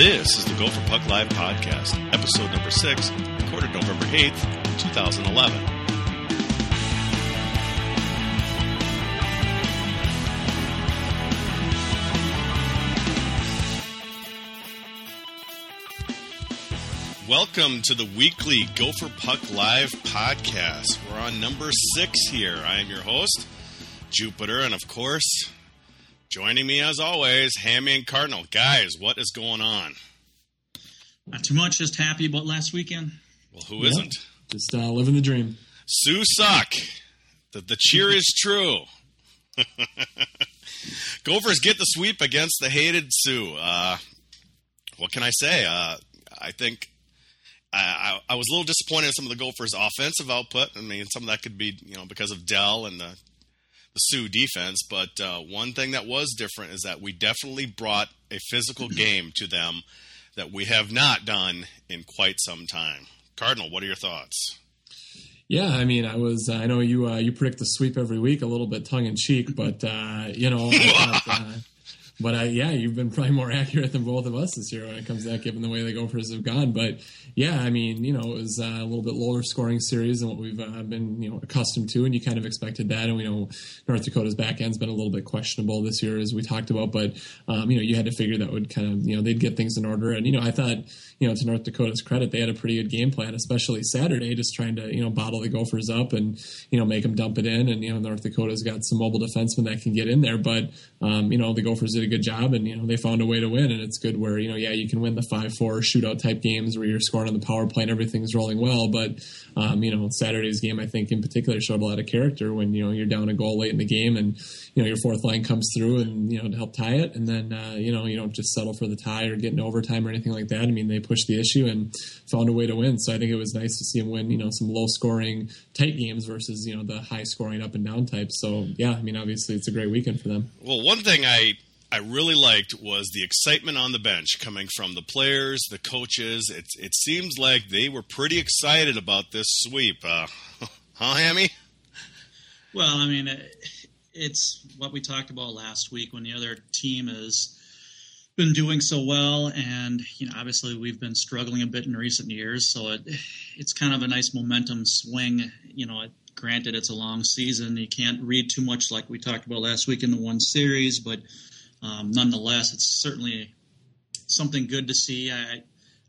This is the Gopher Puck Live Podcast, episode number six, recorded November 8th, 2011. Welcome to the weekly Gopher Puck Live podcast. We're on number six here. I am your host, Jupiter, and of course, joining me as always, Hammy and Cardinal. Guys, what is going on? Not too much. Just happy about last weekend. Well, who not Just uh, living the dream. Sioux suck. The, the cheer is true. Gophers get the sweep against the hated Sioux. Uh, what can I say? Uh, I think I, I, was a little disappointed in some of the Gophers' offensive output. I mean, some of that could be you know because of Dell and the the Sioux defense. But uh, one thing that was different is that we definitely brought a physical game to them that we have not done in quite some time. Cardinal, what are your thoughts? Yeah, I mean, I was. I know you. Uh, you predict the sweep every week, a little bit tongue in cheek, but uh, you know, thought, uh, but uh, yeah, you've been probably more accurate than both of us this year when it comes to that, given the way the Gophers have gone. But yeah, I mean, you know, it was uh, a little bit lower scoring series than what we've uh, been, you know, accustomed to, and you kind of expected that. And we know North Dakota's back end's been a little bit questionable this year, as we talked about. But um, you know, you had to figure that would kind of, you know, they'd get things in order. And you know, I thought, you know, to North Dakota's credit, they had a pretty good game plan, especially Saturday, just trying to, you know, bottle the Gophers up and you know make them dump it in. And you know, North Dakota's got some mobile defensemen that can get in there, but um, you know, the Gophers did a good job, and you know, they found a way to win. And it's good where you know, yeah, you can win the five four shootout type games where you're scoring on the power play and everything's rolling well. But um, you know, Saturday's game, I think in particular, showed a lot of character when you know you're down a goal late in the game, and you know your fourth line comes through and you know to help tie it, and then uh, you know you don't just settle for the tie or get into overtime or anything like that. I mean, they pushed the issue and found a way to win. So I think it was nice to see them win. You know, some low scoring tight games versus you know the high scoring up and down types. So yeah, I mean, obviously it's a great weekend for them. Well, one thing I I really liked was the excitement on the bench coming from the players, the coaches. It, it seems like they were pretty excited about this sweep. Uh, huh, Hammy? Well, I mean, it's what we talked about last week when the other team has been doing so well, and you know, obviously we've been struggling a bit in recent years. So it, it's kind of a nice momentum swing. You know, granted, it's a long season; you can't read too much like we talked about last week in the one series, but um, nonetheless, it's certainly something good to see. I,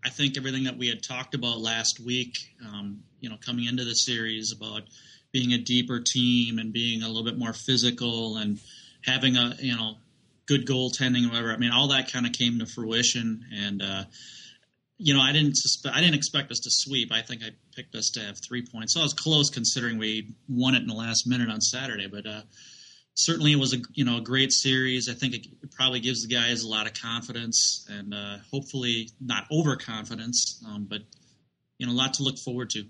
I think everything that we had talked about last week, um, you know, coming into the series about being a deeper team and being a little bit more physical and having a, you know, good goaltending, whatever. I mean, all that kind of came to fruition. And, uh, you know, I didn't suspect, I didn't expect us to sweep. I think I picked us to have three points. So I was close considering we won it in the last minute on Saturday. But, uh, certainly it was a you know a great series. I think it, it probably gives the guys a lot of confidence and uh, hopefully not overconfidence, um, but you know a lot to look forward to.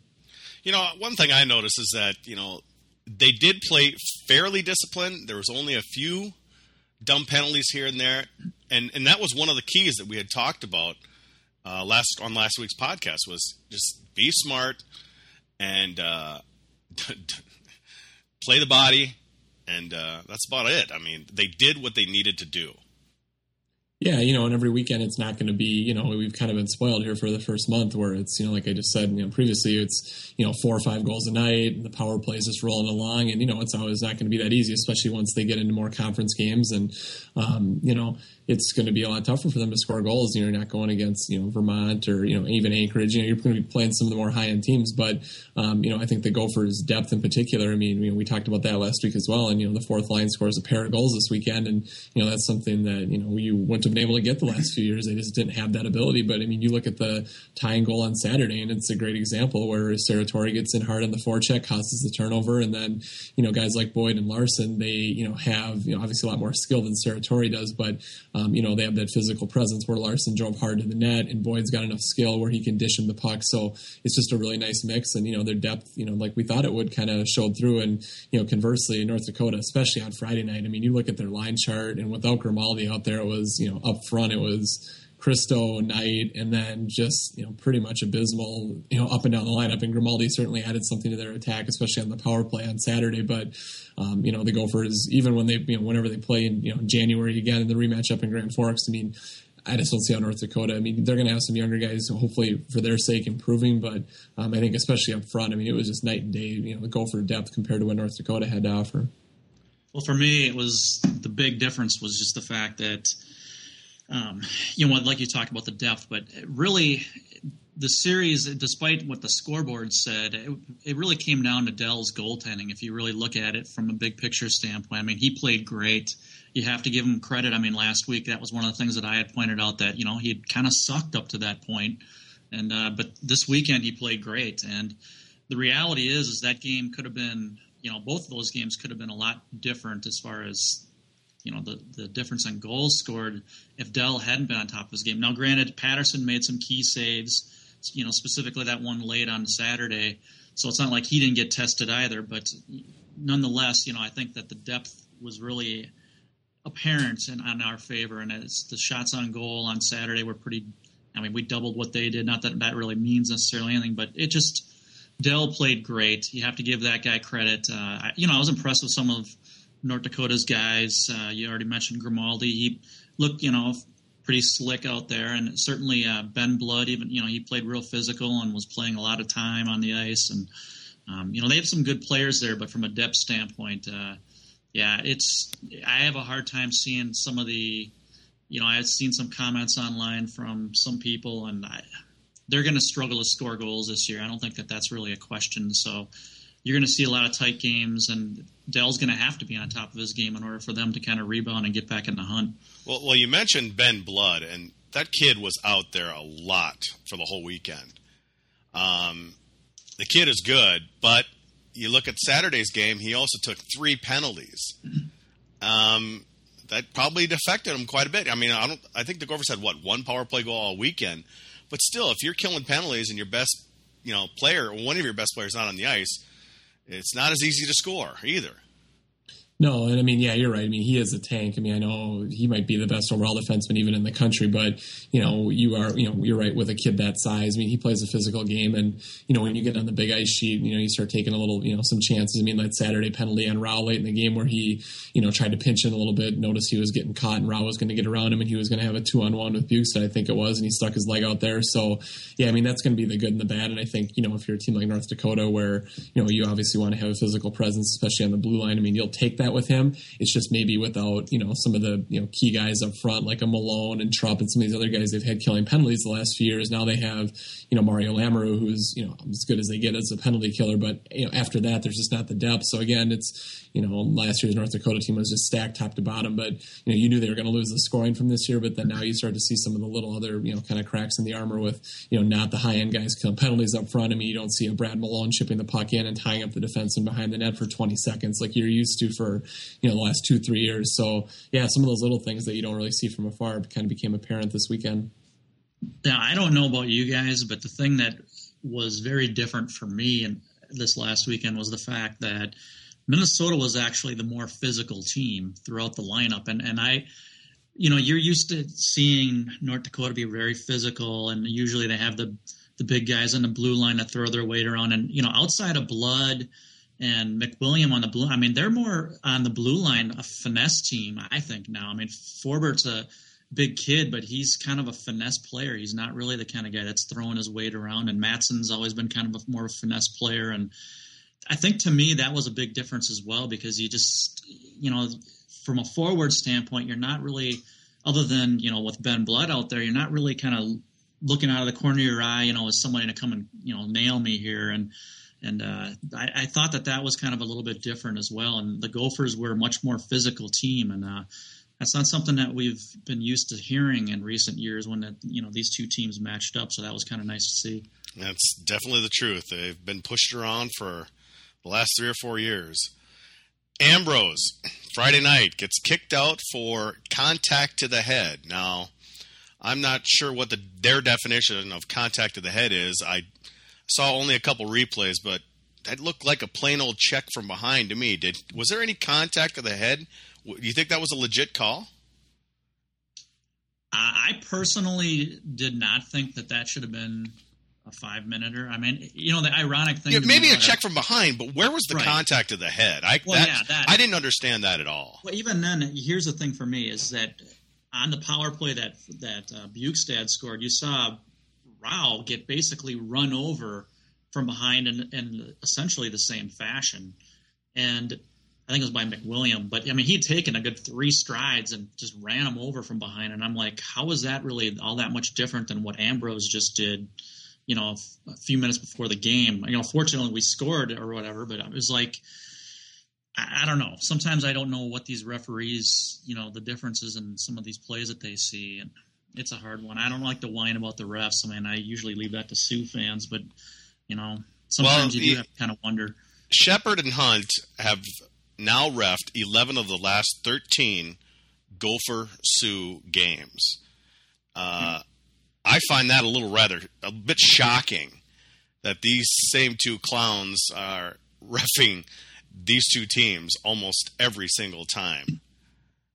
You know, one thing I noticed is that you know they did play fairly disciplined. There was only a few dumb penalties here and there, and and that was one of the keys that we had talked about uh, last on last week's podcast was just be smart and uh, play the body and uh, that's about it. I mean, they did what they needed to do. Yeah, you know, and every weekend it's not going to be, you know, we've kind of been spoiled here for the first month where it's, you know, like I just said, you know, previously it's, you know, four or five goals a night and the power play is just rolling along. And, you know, it's always not going to be that easy, especially once they get into more conference games. And, um, you know, it's going to be a lot tougher for them to score goals. You're not going against you know Vermont or you know even Anchorage. You know, you're going to be playing some of the more high end teams. But um, you know, I think the Gophers' depth in particular. I mean, you know, we talked about that last week as well. And you know, the fourth line scores a pair of goals this weekend, and you know that's something that you know you wouldn't have been able to get the last few years. They just didn't have that ability. But I mean, you look at the tying goal on Saturday, and it's a great example where Serratore gets in hard on the forecheck, causes the turnover, and then you know guys like Boyd and Larson, they you know have you know obviously a lot more skill than Serratore does, but um, you know they have that physical presence where Larson drove hard to the net and Boyd's got enough skill where he can dish him the puck. So it's just a really nice mix. And, you know, their depth, you know, like we thought it would kind of showed through. And, you know, conversely, North Dakota, especially on Friday night, I mean, you look at their line chart and without Grimaldi out there, it was, you know, up front, it was, Kristo, Knight, and then just you know pretty much abysmal you know up and down the lineup. And Grimaldi certainly added something to their attack, especially on the power play on Saturday. But um, you know the Gophers, even when they you know whenever they play in you know January again in the rematch up in Grand Forks, I mean I just don't see how North Dakota. I mean, they're going to have some younger guys, hopefully for their sake, improving. But um, I think especially up front, I mean, it was just night and day. You know, the Gopher depth compared to what North Dakota had to offer. Well, for me, it was the big difference was just the fact that, um, you know, I'd like you talked about the depth, but really, the series, despite what the scoreboard said, it, it, really came down to Dell's goaltending. If you really look at it from a big picture standpoint, I mean, he played great. You have to give him credit. I mean, last week that was one of the things that I had pointed out that you know he had kind of sucked up to that point, and uh, but this weekend he played great. And the reality is, is that game could have been, you know, both of those games could have been a lot different as far as you know the the difference in goals scored if Dell hadn't been on top of his game. Now, granted, Patterson made some key saves you know, specifically that one late on Saturday. So it's not like he didn't get tested either. But nonetheless, you know, I think that the depth was really apparent and on our favor, and as the shots on goal on Saturday were pretty. I mean, we doubled what they did. Not that that really means necessarily anything, but it just Dell played great. You have to give that guy credit. Uh, I, you know, I was impressed with some of North Dakota's guys. Uh, you already mentioned Grimaldi. He looked, you know, pretty slick out there, and certainly uh, Ben Blood. Even you know he played real physical and was playing a lot of time on the ice, and um, you know they have some good players there. But from a depth standpoint, uh, yeah, it's I have a hard time seeing some of the, you know, I've seen some comments online from some people, and I, they're going to struggle to score goals this year. I don't think that that's really a question. So you're going to see a lot of tight games, and Dell's going to have to be on top of his game in order for them to kind of rebound and get back in the hunt. Well, well, you mentioned Ben Blood, and that kid was out there a lot for the whole weekend. Um, the kid is good, but you look at Saturday's game; he also took three penalties. Um, that probably affected him quite a bit. I mean, I don't. I think the Gophers had what one power play goal all weekend, but still, if you're killing penalties and your best, you know, player, one of your best players not on the ice, it's not as easy to score either. No, and I mean, yeah, you're right. I mean, he is a tank. I mean, I know he might be the best overall defenseman even in the country, but you know, you are, you know, you're right with a kid that size. I mean, he plays a physical game, and you know, when you get on the big ice sheet, you know, you start taking a little, you know, some chances. I mean, that Saturday penalty on Rau late in the game where he, you know, tried to pinch in a little bit, noticed he was getting caught, and Rau was going to get around him, and he was going to have a two on one with Bjugstad, I think it was, and he stuck his leg out there. So, yeah, I mean, that's going to be the good and the bad. And I think, you know, if you're a team like North Dakota, where you know you obviously want to have a physical presence, especially on the blue line, I mean, you'll take that with him. It's it's just maybe without you know some of the you know key guys up front like a Malone and Trupp and some of these other guys they've had killing penalties the last few years. Now they have you know Mario Lamoureux who's you know as good as they get as a penalty killer, but you know after that there's just not the depth. So again, it's you know last year's North Dakota team was just stacked top to bottom, but you know you knew they were going to lose the scoring from this year, but then now you start to see some of the little other you know kind of cracks in the armor with you know not the high end guys killing penalties up front. I mean you don't see a Brad Malone chipping the puck in and tying up the defense and behind the net for 20 seconds like you're used to for you know the last two three years. So yeah, some of those little things that you don't really see from afar kind of became apparent this weekend. Now I don't know about you guys, but the thing that was very different for me and this last weekend was the fact that Minnesota was actually the more physical team throughout the lineup, and and I. You know, you're used to seeing North Dakota be very physical, and usually they have the the big guys on the blue line that throw their weight around. And you know, outside of Blood, and MacWilliam on the blue. I mean, they're more on the blue line a finesse team, I think now. I mean, Forbort's a big kid, but he's kind of a finesse player. He's not really the kind of guy that's throwing his weight around. And Mattson's always been kind of a more finesse player. And I think to me that was a big difference as well because you just, you know, from a forward standpoint, you're not really, other than you know with Ben Blood out there, you're not really kind of looking out of the corner of your eye, you know, is somebody to come and you know nail me here and and uh, I, I, thought that that was kind of a little bit different as well. And the Gophers were a much more physical team, and uh, that's not something that we've been used to hearing in recent years when the, you know these two teams matched up. So that was kind of nice to see. That's definitely the truth. They've been pushed around for the last three or four years. Ambroz Friday night gets kicked out for contact to the head. Now, I'm not sure what the their definition of contact to the head is. I saw only a couple replays, but that looked like a plain old check from behind to me. Did was there any contact of the head? Do you think that was a legit call? I personally did not think that that should have been a five minuter. I mean, you know, the ironic thing. Yeah, maybe a check from behind, but where was the right. contact of the head? I, well, that, yeah, that, I didn't understand that at all. Well, even then, here's the thing for me is that on the power play that that uh, Bjugstad scored, you saw Rau get basically run over from behind in, in essentially the same fashion. And I think it was by MacWilliam, but I mean, he'd taken a good three strides and just ran him over from behind. And I'm like, how is that really all that much different than what Ambroz just did, you know, a few minutes before the game? You know, fortunately we scored or whatever, but it was like, I, I don't know. Sometimes I don't know what these referees, you know, the differences in some of these plays that they see. And it's a hard one. I don't like to whine about the refs. I mean, I usually leave that to Sioux fans, but, you know, sometimes well, you do have to kind of wonder. Shepard and Hunt have now refed 11 of the last 13 Gopher Sioux games. Uh, hmm. I find that a little rather a bit shocking that these same two clowns are refing these two teams almost every single time.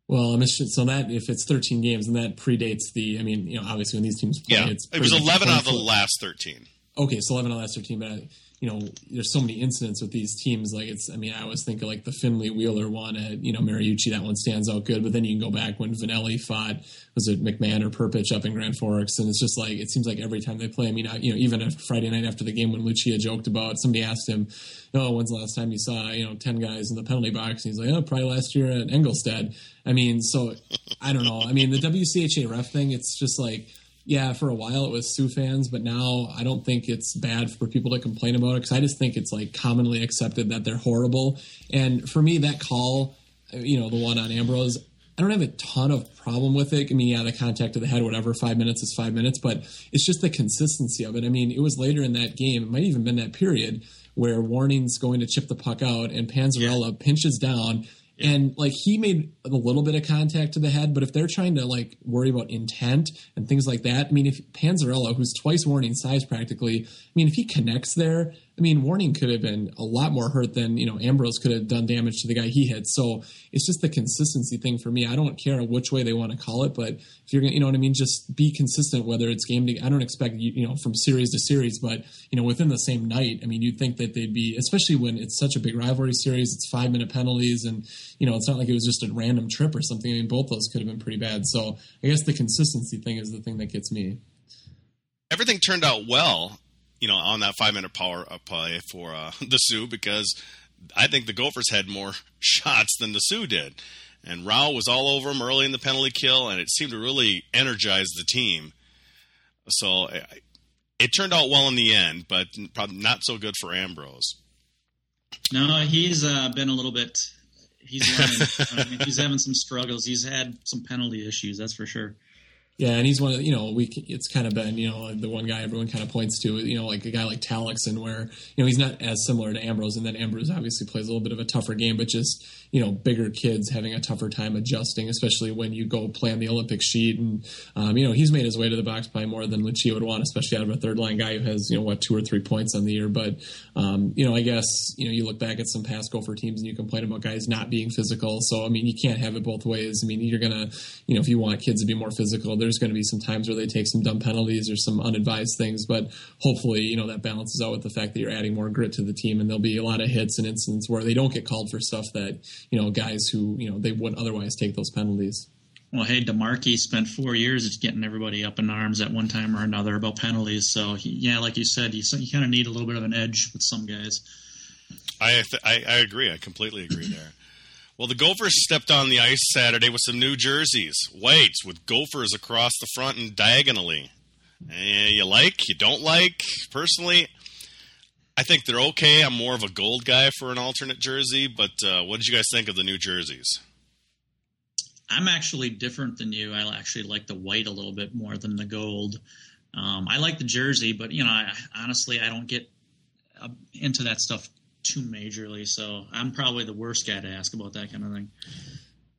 Well, I'm just, so that if it's 13 games and that predates the, I mean, you know, obviously when these teams play, yeah, it was 11 out of the last 13. Okay, so 11 out of the last 13, but you know, there's so many incidents with these teams. Like it's, I mean, I always think of like the Finley Wheeler one at, you know, Mariucci. That one stands out good. But then you can go back when Vannelli fought, was it McMahon or Perpich up in Grand Forks? And it's just like, it seems like every time they play, I mean, I, you know, even a Friday night after the game when Lucia joked about, somebody asked him, oh, when's the last time you saw, you know, 10 guys in the penalty box? And he's like, oh, probably last year at Engelstad. I mean, so I don't know. I mean, the WCHA ref thing, it's just like, yeah, for a while it was Sioux fans, but now I don't think it's bad for people to complain about it because I just think it's like commonly accepted that they're horrible. And for me, that call, you know, the one on Ambroz, I don't have a ton of problem with it. I mean, yeah, the contact to the head, whatever, five minutes is five minutes, but it's just the consistency of it. I mean, it was later in that game, it might even been that period where Warning's going to chip the puck out and Panzarella yeah. pinches down and like he made a little bit of contact to the head, but if they're trying to like worry about intent and things like that, I mean, if Panzarella, who's twice Warning size practically, I mean, if he connects there, I mean, Warning could have been a lot more hurt than you know Ambroz could have done damage to the guy he hit. So it's just the consistency thing for me. I don't care which way they want to call it, but if you're gonna, you know what I mean, just be consistent. Whether it's game to, I don't expect you, you know from series to series, but you know within the same night. I mean, you'd think that they'd be, especially when it's such a big rivalry series. It's five minute penalties, and you know it's not like it was just a random trip or something. I mean, both those could have been pretty bad. So I guess the consistency thing is the thing that gets me. Everything turned out well you know, on that five minute power play for uh, the Sioux because I think the Gophers had more shots than the Sioux did. And Rau was all over him early in the penalty kill, and it seemed to really energize the team. So it turned out well in the end, but probably not so good for Ambroz. No, he's uh, been a little bit. He's. I mean, he's having some struggles. He's had some penalty issues, that's for sure. Yeah, and he's one of you know we it's kind of been you know the one guy everyone kind of points to you know like a guy like Talixon where you know he's not as similar to Ambroz and then Ambroz obviously plays a little bit of a tougher game but just you know bigger kids having a tougher time adjusting especially when you go play on the Olympic sheet. And um, you know he's made his way to the box by more than Lucia would want especially out of a third line guy who has you know what two or three points on the year. But um, you know I guess you know you look back at some past Gopher teams and you complain about guys not being physical. So I mean you can't have it both ways. I mean you're gonna you know if you want kids to be more physical there's going to be some times where they take some dumb penalties or some unadvised things. But hopefully, you know, that balances out with the fact that you're adding more grit to the team, and there'll be a lot of hits and incidents where they don't get called for stuff that you know guys who you know they wouldn't otherwise take those penalties. Well, hey, DeMarchi spent four years getting everybody up in arms at one time or another about penalties. So, he, yeah, like you said, you, you kind of need a little bit of an edge with some guys. I, I, I agree. I completely agree there. Well, the Gophers stepped on the ice Saturday with some new jerseys, whites with Gophers across the front and diagonally. And you like, you don't like. Personally, I think they're okay. I'm more of a gold guy for an alternate jersey, but uh, what did you guys think of the new jerseys? I'm actually different than you. I actually like the white a little bit more than the gold. Um, I like the jersey, but you know, I, honestly, I don't get uh, into that stuff too majorly. So I'm probably the worst guy to ask about that kind of thing.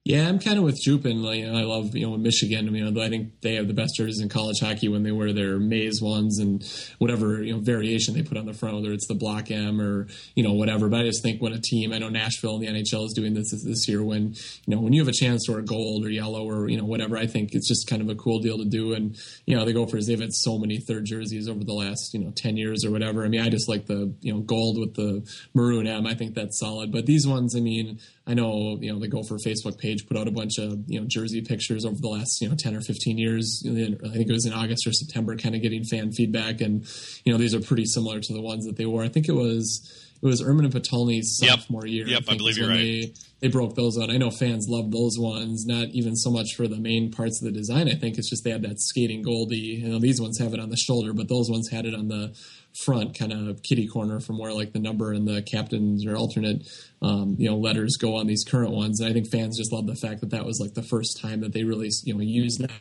Yeah, I'm kind of with Jupin. Like, you know, I love you know Michigan. You know, I think they have the best jerseys in college hockey when they wear their maize ones and whatever you know variation they put on the front, whether it's the block M or you know whatever. But I just think when a team, I know Nashville and the NHL is doing this this year. When you know when you have a chance to wear gold or yellow or you know whatever, I think it's just kind of a cool deal to do. And you know the Gophers they've had so many third jerseys over the last you know ten years or whatever. I mean, I just like the you know gold with the maroon M. I think that's solid. But these ones, I mean, I know you know the Gopher Facebook page page put out a bunch of you know jersey pictures over the last you know ten or fifteen years. I think it was in August or September, kind of getting fan feedback, and you know these are pretty similar to the ones that they wore. I think it was it was Erman and sophomore yep. year. Yep, I, I believe you're right. They, they broke those out. I know fans love those ones, not even so much for the main parts of the design. I think it's just they had that skating Goldie. You know, these ones have it on the shoulder, but those ones had it on the front, kind of kitty corner from where like the number and the captains or alternate, um, you know, letters go on these current ones. And I think fans just love the fact that that was like the first time that they really, you know, used that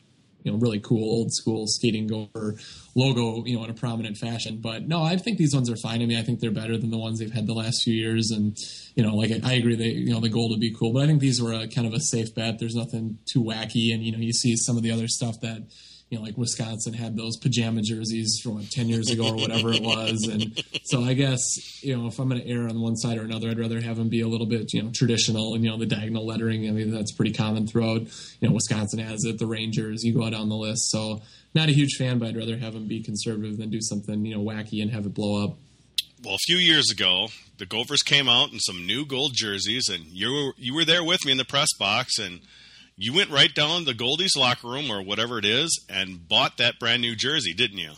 you know really cool old school skating goer logo you know in a prominent fashion. But no i think these ones are fine. I mean i think they're better than the ones they've had the last few years. And you know like i agree they you know the gold would be cool. But i think these were a kind of a safe bet. There's nothing too wacky. And you know you see some of the other stuff that you know, like Wisconsin had those pajama jerseys from like 10 years ago or whatever it was. And so I guess, you know, if I'm going to err on one side or another, I'd rather have them be a little bit, you know, traditional and, you know, the diagonal lettering. I mean, that's pretty common throughout, you know, Wisconsin has it, the Rangers, you go down the list. So not a huge fan, but I'd rather have them be conservative than do something, you know, wacky and have it blow up. Well, a few years ago, the Gophers came out in some new gold jerseys, and you were you were there with me in the press box, and you went right down the Goldie's locker room or whatever it is and bought that brand new jersey, didn't you?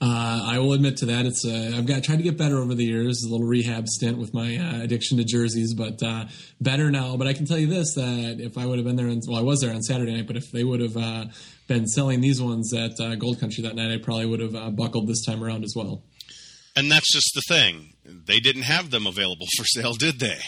Uh, I will admit to that. It's uh, I've got tried to get better over the years. A little rehab stint with my uh, addiction to jerseys, but uh, better now. But I can tell you this: that if I would have been there, on, well, I was there on Saturday night, but if they would have uh, been selling these ones at uh, Gold Country that night, I probably would have buckled this time around as well. And that's just the thing; they didn't have them available for sale, did they?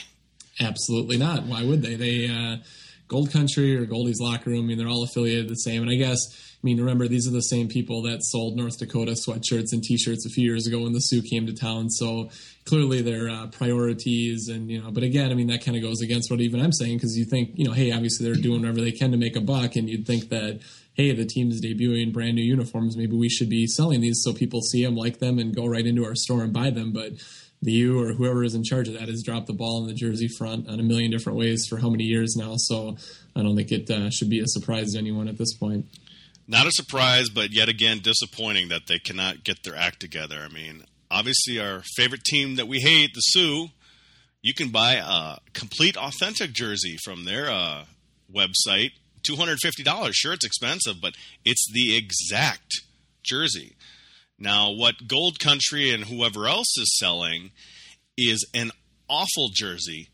Absolutely not. Why would they? They Gold Country or Goldie's Locker Room. I mean, they're all affiliated the same. And I guess, I mean, remember, these are the same people that sold North Dakota sweatshirts and T-shirts a few years ago when the Sioux came to town. So clearly, their uh, priorities and you know. But again, I mean, that kind of goes against what even I'm saying because you think, you know, hey, obviously they're doing whatever they can to make a buck, and you'd think that. Hey, the team is debuting brand new uniforms. Maybe we should be selling these so people see them, like them, and go right into our store and buy them. But the U or whoever is in charge of that has dropped the ball on the jersey front on a million different ways for how many years now. So I don't think it uh, should be a surprise to anyone at this point. Not a surprise, but yet again disappointing that they cannot get their act together. I mean, obviously, our favorite team that we hate, the Sioux, you can buy a complete authentic jersey from their uh, website. $250. Sure, it's expensive, but it's the exact jersey. Now, what Gold Country and whoever else is selling is an awful jersey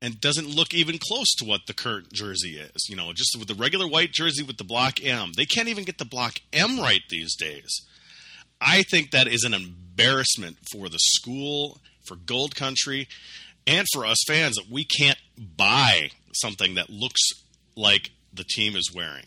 and doesn't look even close to what the current jersey is. You know, just with the regular white jersey with the block M. They can't even get the block M right these days. I think that is an embarrassment for the school, for Gold Country, and for us fans that we can't buy something that looks like the team is wearing.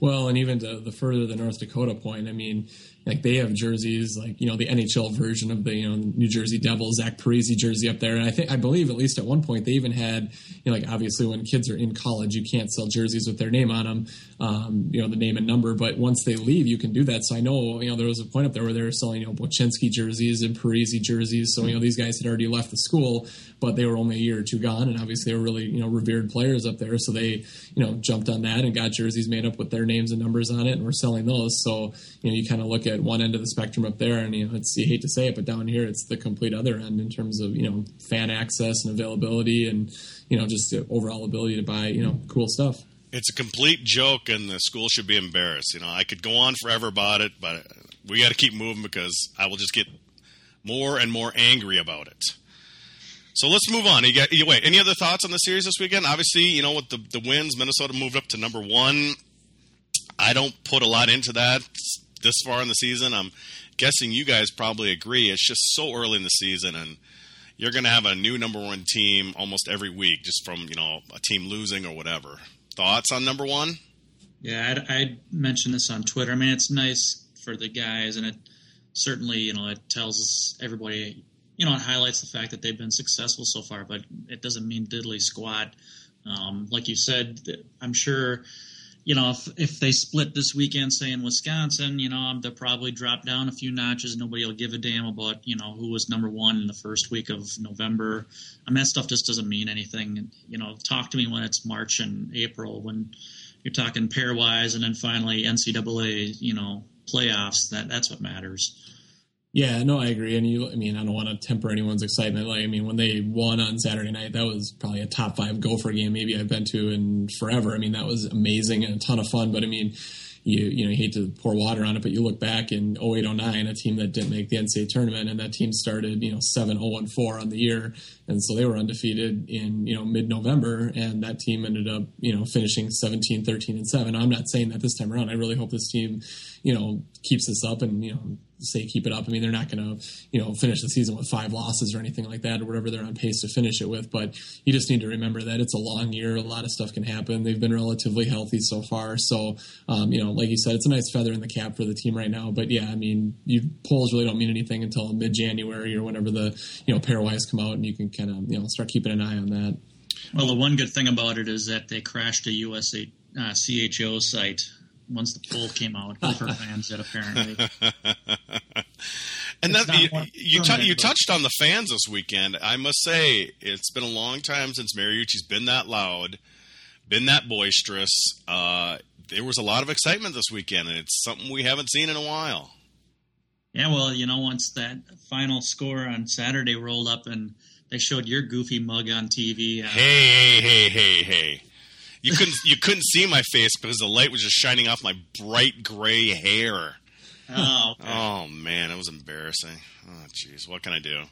Well, and even to the further the North Dakota point, I mean, like they have jerseys, like you know the NHL version of the you know New Jersey Devils, Zach Parise jersey up there, and I think I believe at least at one point they even had you know like obviously when kids are in college you can't sell jerseys with their name on them, um, you know the name and number, but once they leave you can do that. So I know you know there was a point up there where they were selling you know Bochenski jerseys and Parise jerseys, so you know these guys had already left the school, but they were only a year or two gone, and obviously they were really you know revered players up there, so they you know jumped on that and got jerseys made up with their names and numbers on it, and were selling those. So you know you kind of look at at one end of the spectrum up there, and you know, it's you hate to say it, but down here it's the complete other end in terms of you know fan access and availability, and you know just overall ability to buy you know cool stuff. It's a complete joke, and the school should be embarrassed. You know, I could go on forever about it, but we got to keep moving because I will just get more and more angry about it. So let's move on. You got, you, wait, any other thoughts on the series this weekend? Obviously, you know, with the, the wins, Minnesota moved up to number one. I don't put a lot into that this far in the season. I'm guessing you guys probably agree. It's just so early in the season, and you're going to have a new number one team almost every week, just from you know a team losing or whatever. Thoughts on number one? Yeah, I, I mentioned this on Twitter. I mean, it's nice for the guys, and it certainly you know it tells everybody you know it highlights the fact that they've been successful so far, but it doesn't mean diddly squat. Um, like you said, I'm sure you know, if if they split this weekend, say in Wisconsin, you know, they'll probably drop down a few notches. Nobody will give a damn about you know who was number one in the first week of November. I mean, that stuff just doesn't mean anything. You know, talk to me when it's March and April when you're talking pairwise, and then finally NCAA, you know, playoffs. That that's what matters. Yeah, no, I agree. And you, I mean, I don't want to temper anyone's excitement. Like, I mean, when they won on Saturday night, that was probably a top five Gopher game maybe I've been to in forever. I mean, that was amazing and a ton of fun. But I mean, you you know you hate to pour water on it, but you look back in 0809, a team that didn't make the NCAA tournament, and that team started you know 7 0 4 on the year, and so they were undefeated in you know mid November, and that team ended up you know finishing 17, 13, and 7. I'm not saying that this time around. I really hope this team you know keeps this up and you know say keep it up. I mean, they're not going to, you know, finish the season with five losses or anything like that or whatever they're on pace to finish it with. But you just need to remember that it's a long year. A lot of stuff can happen. They've been relatively healthy so far. So, um, you know, like you said, it's a nice feather in the cap for the team right now. But yeah, I mean, you polls really don't mean anything until mid January or whenever the, you know, pairwise come out and you can kind of, you know, start keeping an eye on that. Well, the one good thing about it is that they crashed a USA uh, CHO site once the poll came out. Gopher fans did apparently. and that you, you, t- you touched on the fans this weekend. I must say, it's been a long time since Mariucci's been that loud, been that boisterous. Uh, there was a lot of excitement this weekend, and it's something we haven't seen in a while. Yeah, well, you know, once that final score on Saturday rolled up and they showed your goofy mug on TV. Uh, hey, hey, hey, hey, hey! You couldn't you couldn't see my face because the light was just shining off my bright gray hair. Oh, okay. oh man, it was embarrassing. Oh jeez, what can I do?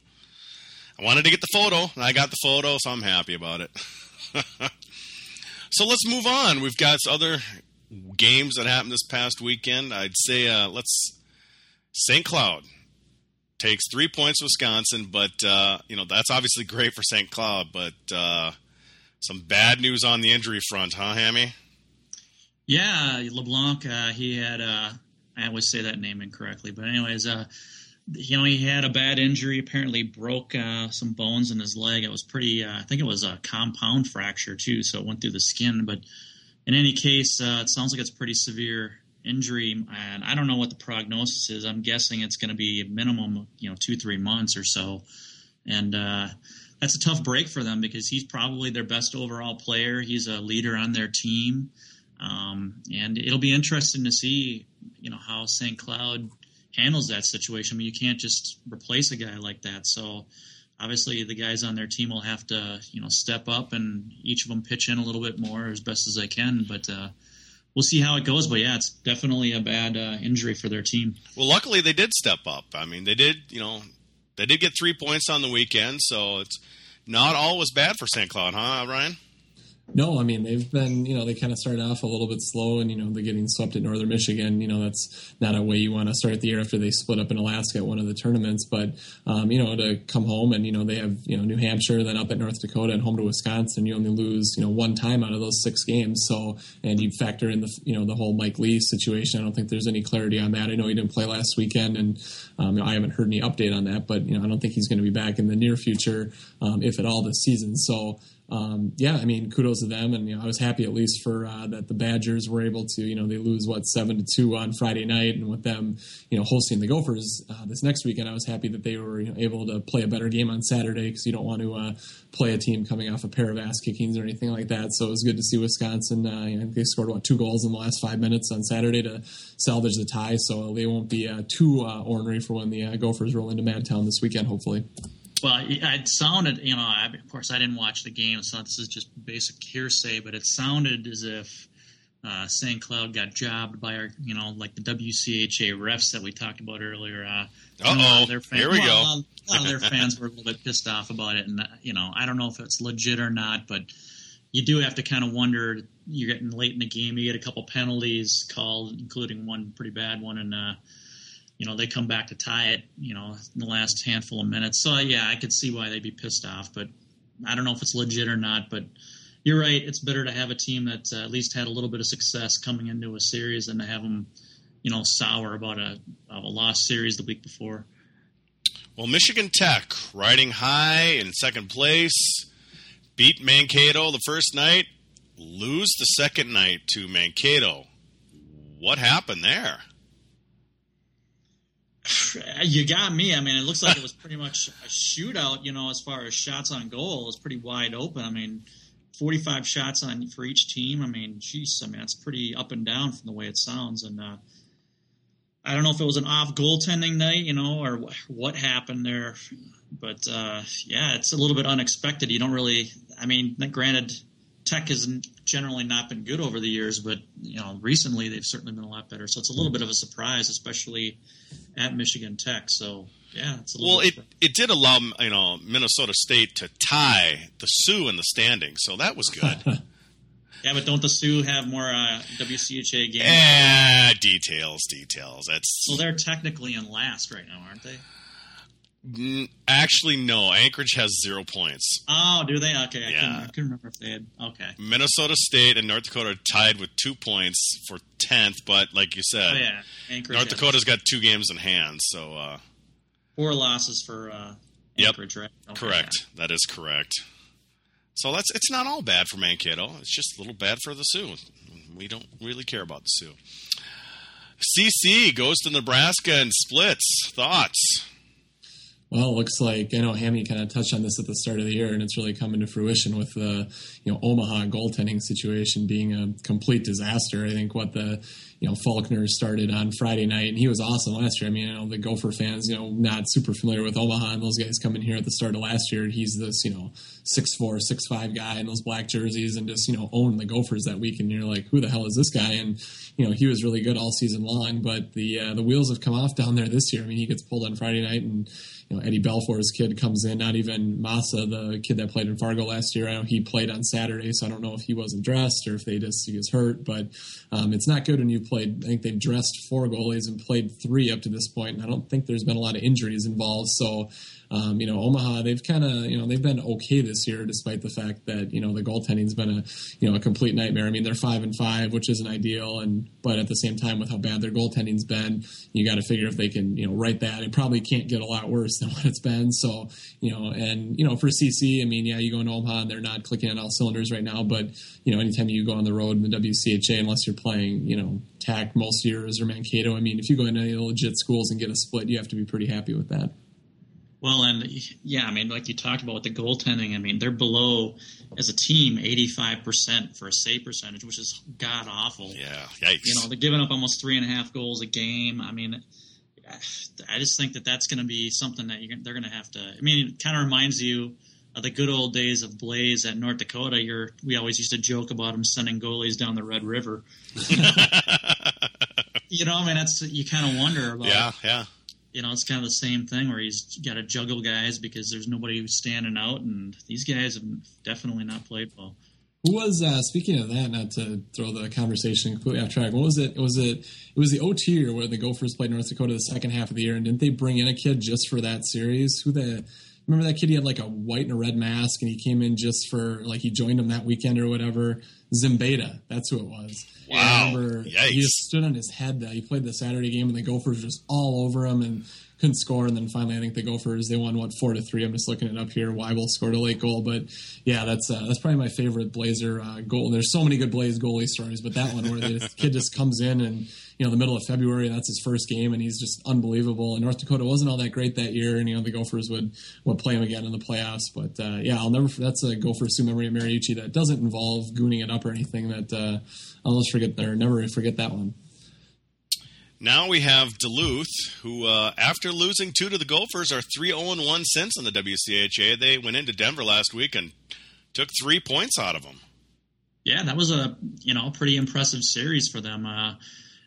I wanted to get the photo, and I got the photo, so I'm happy about it. so let's move on. We've got other games that happened this past weekend. I'd say uh, let's St. Cloud takes three points Wisconsin, but uh, you know that's obviously great for St. Cloud, but uh, some bad news on the injury front, huh, Hammy? Yeah, LeBlanc. Uh, he had. Uh, I always say that name incorrectly, but anyways, uh, you know, he had a bad injury. Apparently, broke uh, some bones in his leg. It was pretty. Uh, I think it was a compound fracture too, so it went through the skin. But in any case, uh, it sounds like it's pretty severe injury, and I don't know what the prognosis is. I'm guessing it's going to be a minimum, you know, two three months or so, and that's a tough break for them because he's probably their best overall player. He's a leader on their team, um, and it'll be interesting to see, you know, how St. Cloud handles that situation. I mean, you can't just replace a guy like that. So obviously, the guys on their team will have to, you know, step up and each of them pitch in a little bit more as best as they can. But uh, we'll see how it goes. But yeah, it's definitely a bad uh, injury for their team. Well, luckily they did step up. I mean, they did, you know, they did get three points on the weekend, so it's not all was bad for St. Cloud, huh, Ryan? No, I mean they've been, you know, they kind of started off a little bit slow, and you know they're getting swept at Northern Michigan. You know that's not a way you want to start the year after they split up in Alaska at one of the tournaments. But um, you know to come home and you know they have you know New Hampshire, then up at North Dakota, and home to Wisconsin. You only lose you know one time out of those six games. So and you factor in the you know the whole Mike Lee situation. I don't think there's any clarity on that. I know he didn't play last weekend, and um, I haven't heard any update on that. But you know I don't think he's going to be back in the near future, um, if at all, this season. So um, yeah, I mean, kudos to them, and you know, I was happy at least for uh, that the Badgers were able to, you know, they lose what seven to two on Friday night, and with them, you know, hosting the Gophers uh, this next weekend, I was happy that they were you know, able to play a better game on Saturday because you don't want to uh, play a team coming off a pair of ass kickings or anything like that. So it was good to see Wisconsin. Uh, you know, they scored what two goals in the last five minutes on Saturday to salvage the tie, so they won't be uh, too uh, ornery for when the Gophers roll into Madtown this weekend, hopefully. Well, it sounded, you know, I, of course, I didn't watch the game, so this is just basic hearsay, but it sounded as if uh, St. Cloud got jobbed by our, you know, like the WCHA refs that we talked about earlier. Uh oh, here we well, go. A lot of their fans were a little bit pissed off about it, and uh, you know, I don't know if it's legit or not, but you do have to kind of wonder. You're getting late in the game, you get a couple penalties called, including one pretty bad one, and uh, you know, they come back to tie it, you know, in the last handful of minutes. So yeah, I could see why they'd be pissed off, but I don't know if it's legit or not. But you're right; it's better to have a team that uh, at least had a little bit of success coming into a series than to have them, you know, sour about a, a lost series the week before. Well, Michigan Tech riding high in second place, beat Mankato the first night, lose the second night to Mankato. What happened there? You got me. I mean, it looks like it was pretty much a shootout. You know, as far as shots on goal, it was pretty wide open. I mean, forty-five shots on for each team. I mean, geez, I mean that's pretty up and down from the way it sounds. And uh, I don't know if it was an off goaltending night, you know, or what happened there. But uh, yeah, it's a little bit unexpected. You don't really, I mean, granted, Tech has generally not been good over the years, but you know, recently they've certainly been a lot better. So it's a little bit of a surprise, especially at Michigan Tech. So yeah, it's well, it it did allow you know Minnesota State to tie the Sioux in the standings, so that was good. yeah, but don't the Sioux have more uh, WCHA games? Eh, details, details. That's well, they're technically in last right now, aren't they? Actually, no. Anchorage has zero points. Oh, do they? Okay, I, yeah. couldn't, I couldn't remember if they had. Okay. Minnesota State and North Dakota are tied with two points for tenth, but like you said, oh, yeah. Anchorage North Dakota's got two games in hand, so uh, four losses for uh, Anchorage, yep. right? Okay, correct. That is correct. So that's it's not all bad for Mankato. It's just a little bad for the Sioux. We don't really care about the Sioux. CC goes to Nebraska and splits. Thoughts? Well, it looks like I know Hammy kind of touched on this at the start of the year, and it's really coming to fruition with the you know Omaha goaltending situation being a complete disaster. I think what the you know Faulkner started on Friday night, and he was awesome last year. I mean, you know the Gopher fans, you know, not super familiar with Omaha, and those guys coming here at the start of last year. He's this you know six four, six five guy in those black jerseys, and just you know own the Gophers that week. And you're like, who the hell is this guy? And you know he was really good all season long, but the uh, the wheels have come off down there this year. I mean, he gets pulled on Friday night, and you know Eddie Belfour's kid comes in. Not even Massa, the kid that played in Fargo last year. I know he played on Saturday, so I don't know if he wasn't dressed or if they just he was hurt. But um, it's not good when you played. I think they've dressed four goalies and played three up to this point, and I don't think there's been a lot of injuries involved. So, um, you know, Omaha, they've kind of, you know, they've been okay this year, despite the fact that you know the goaltending's been a, you know, a complete nightmare. I mean, they're five and five, which isn't ideal, and but at the same time, with how bad their goaltending's been, you got to figure if they can, you know, right that. It probably can't get a lot worse than what it's been. So, you know, and you know, for CC, I mean, yeah, you go into Omaha, and they're not clicking on all cylinders right now, but you know, anytime you go on the road in the WCHA, unless you're playing, you know, TAC most years or Mankato, I mean, if you go into any legit schools and get a split, you have to be pretty happy with that. Well, and yeah, I mean, like you talked about with the goaltending, I mean, they're below as a team 85% for a save percentage, which is god awful. Yeah, yikes. You know, they're giving up almost three and a half goals a game. I mean, I just think that that's going to be something that they're going to have to. I mean, it kind of reminds you of the good old days of Blais at North Dakota. You're, we always used to joke about him sending goalies down the Red River. you know, I mean, that's you kind of wonder about. Yeah, yeah you know, it's kind of the same thing where he's got to juggle guys because there's nobody who's standing out, and these guys have definitely not played well. Who was uh, speaking of that? Not to throw the conversation completely off track. What was it? Was it? It was the OT year where the Gophers played North Dakota the second half of the year, and didn't they bring in a kid just for that series? Who the? Remember that kid? He had like a white and a red mask, and he came in just for like he joined them that weekend or whatever. Zimbeta, that's who it was. Wow! I remember Yikes. he just stood on his head. That he played the Saturday game, and the Gophers just all over him, and couldn't score, and then finally I think the Gophers they won what four to three. I'm just looking it up here. Weibel scored a late goal, but yeah, that's uh, that's probably my favorite Blazer uh, goal. There's so many good Blais goalie stories, but that one where the kid just comes in and you know the middle of February that's his first game and he's just unbelievable. And North Dakota wasn't all that great that year, and you know the Gophers would would play him again in the playoffs. But uh, yeah, I'll never. That's a Gopher Sioux memory of Mariucci that doesn't involve gooning it up or anything. That uh, I'll just forget or never forget that one. Now we have Duluth, who, uh, after losing two to the Gophers, are 3 0 1 since in the WCHA. They went into Denver last week and took three points out of them. Yeah, that was a you know pretty impressive series for them. Uh,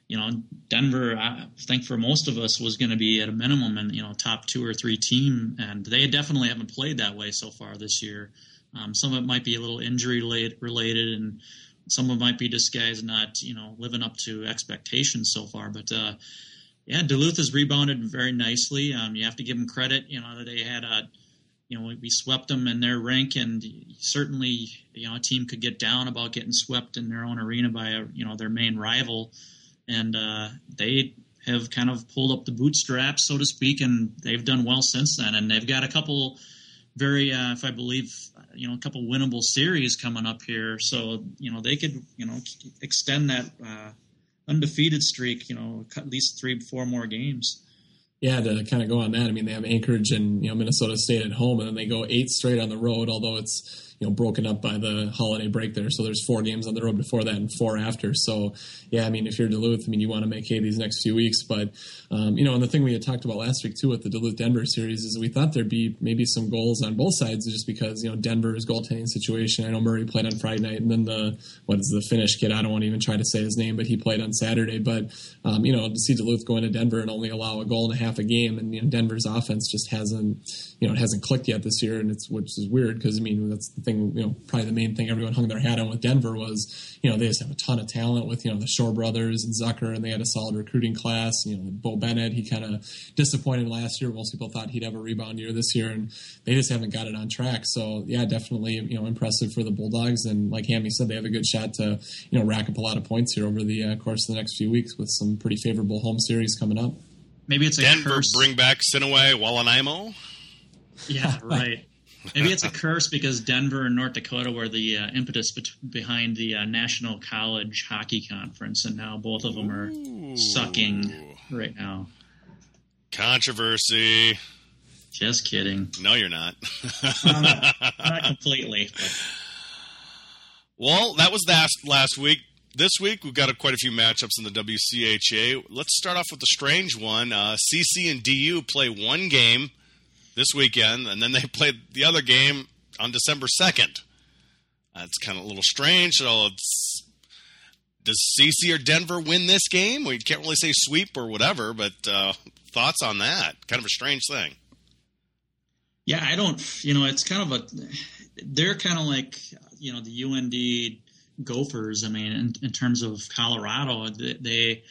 you know, Denver, I think for most of us was going to be at a minimum and you know top two or three team, and they definitely haven't played that way so far this year. Um, some of it might be a little injury related, and someone might be guys not you know living up to expectations so far. But uh, yeah, Duluth has rebounded very nicely. Um, you have to give them credit. You know they had a you know we swept them in their rink, and certainly you know a team could get down about getting swept in their own arena by a, you know their main rival, and uh, they have kind of pulled up the bootstraps, so to speak, and they've done well since then. And they've got a couple very, uh, if I believe, you know, a couple winnable series coming up here. So, you know, they could, you know, extend that uh, undefeated streak, you know, at least three, four more games. Yeah, to kind of go on that, I mean, they have Anchorage and, you know, Minnesota State at home, and then they go eight straight on the road, although it's, you know broken up by the holiday break there. So there's four games on the road before that and four after. So yeah, I mean if you're Duluth, I mean you want to make hay these next few weeks. But um, you know, and the thing we had talked about last week too with the Duluth Denver series is we thought there'd be maybe some goals on both sides just because you know Denver's goaltending situation. I know Murray played on Friday night, and then the what is the Finnish kid? I don't want to even try to say his name, but he played on Saturday. But um, you know, to see Duluth go into Denver and only allow a goal and a half a game, and you know, Denver's offense just hasn't you know it hasn't clicked yet this year, and it's which is weird because I mean that's the thing you know probably the main thing everyone hung their hat on with Denver was you know they just have a ton of talent with you know the Shore brothers and Zucker, and they had a solid recruiting class. You know, Beau Bennett, he kind of disappointed last year. Most people thought he'd have a rebound year this year, and they just haven't got it on track. So yeah, definitely you know impressive for the Bulldogs, and like Hammy said, they have a good shot to you know rack up a lot of points here over the uh, course of the next few weeks with some pretty favorable home series coming up. Maybe it's a Denver curse. bring back Sinaway Walanaimo. Yeah, right. Maybe it's a curse because Denver and North Dakota were the uh, impetus behind the uh, National College Hockey Conference, and now both of them are sucking right now. Controversy. Just kidding. No, you're not. Um, not completely. But well, that was last last week. This week we've got a, quite a few matchups in the WCHA. Let's start off with the strange one. Uh, CC and DU play one game this weekend, and then they played the other game on December second. That's kind of a little strange. So, it's, does CC or Denver win this game? We can't really say sweep or whatever, but uh, thoughts on that? Kind of a strange thing. yeah, I don't. You know, it's kind of a. They're kind of like you know the UND Gophers. I mean, in, in terms of Colorado, they, they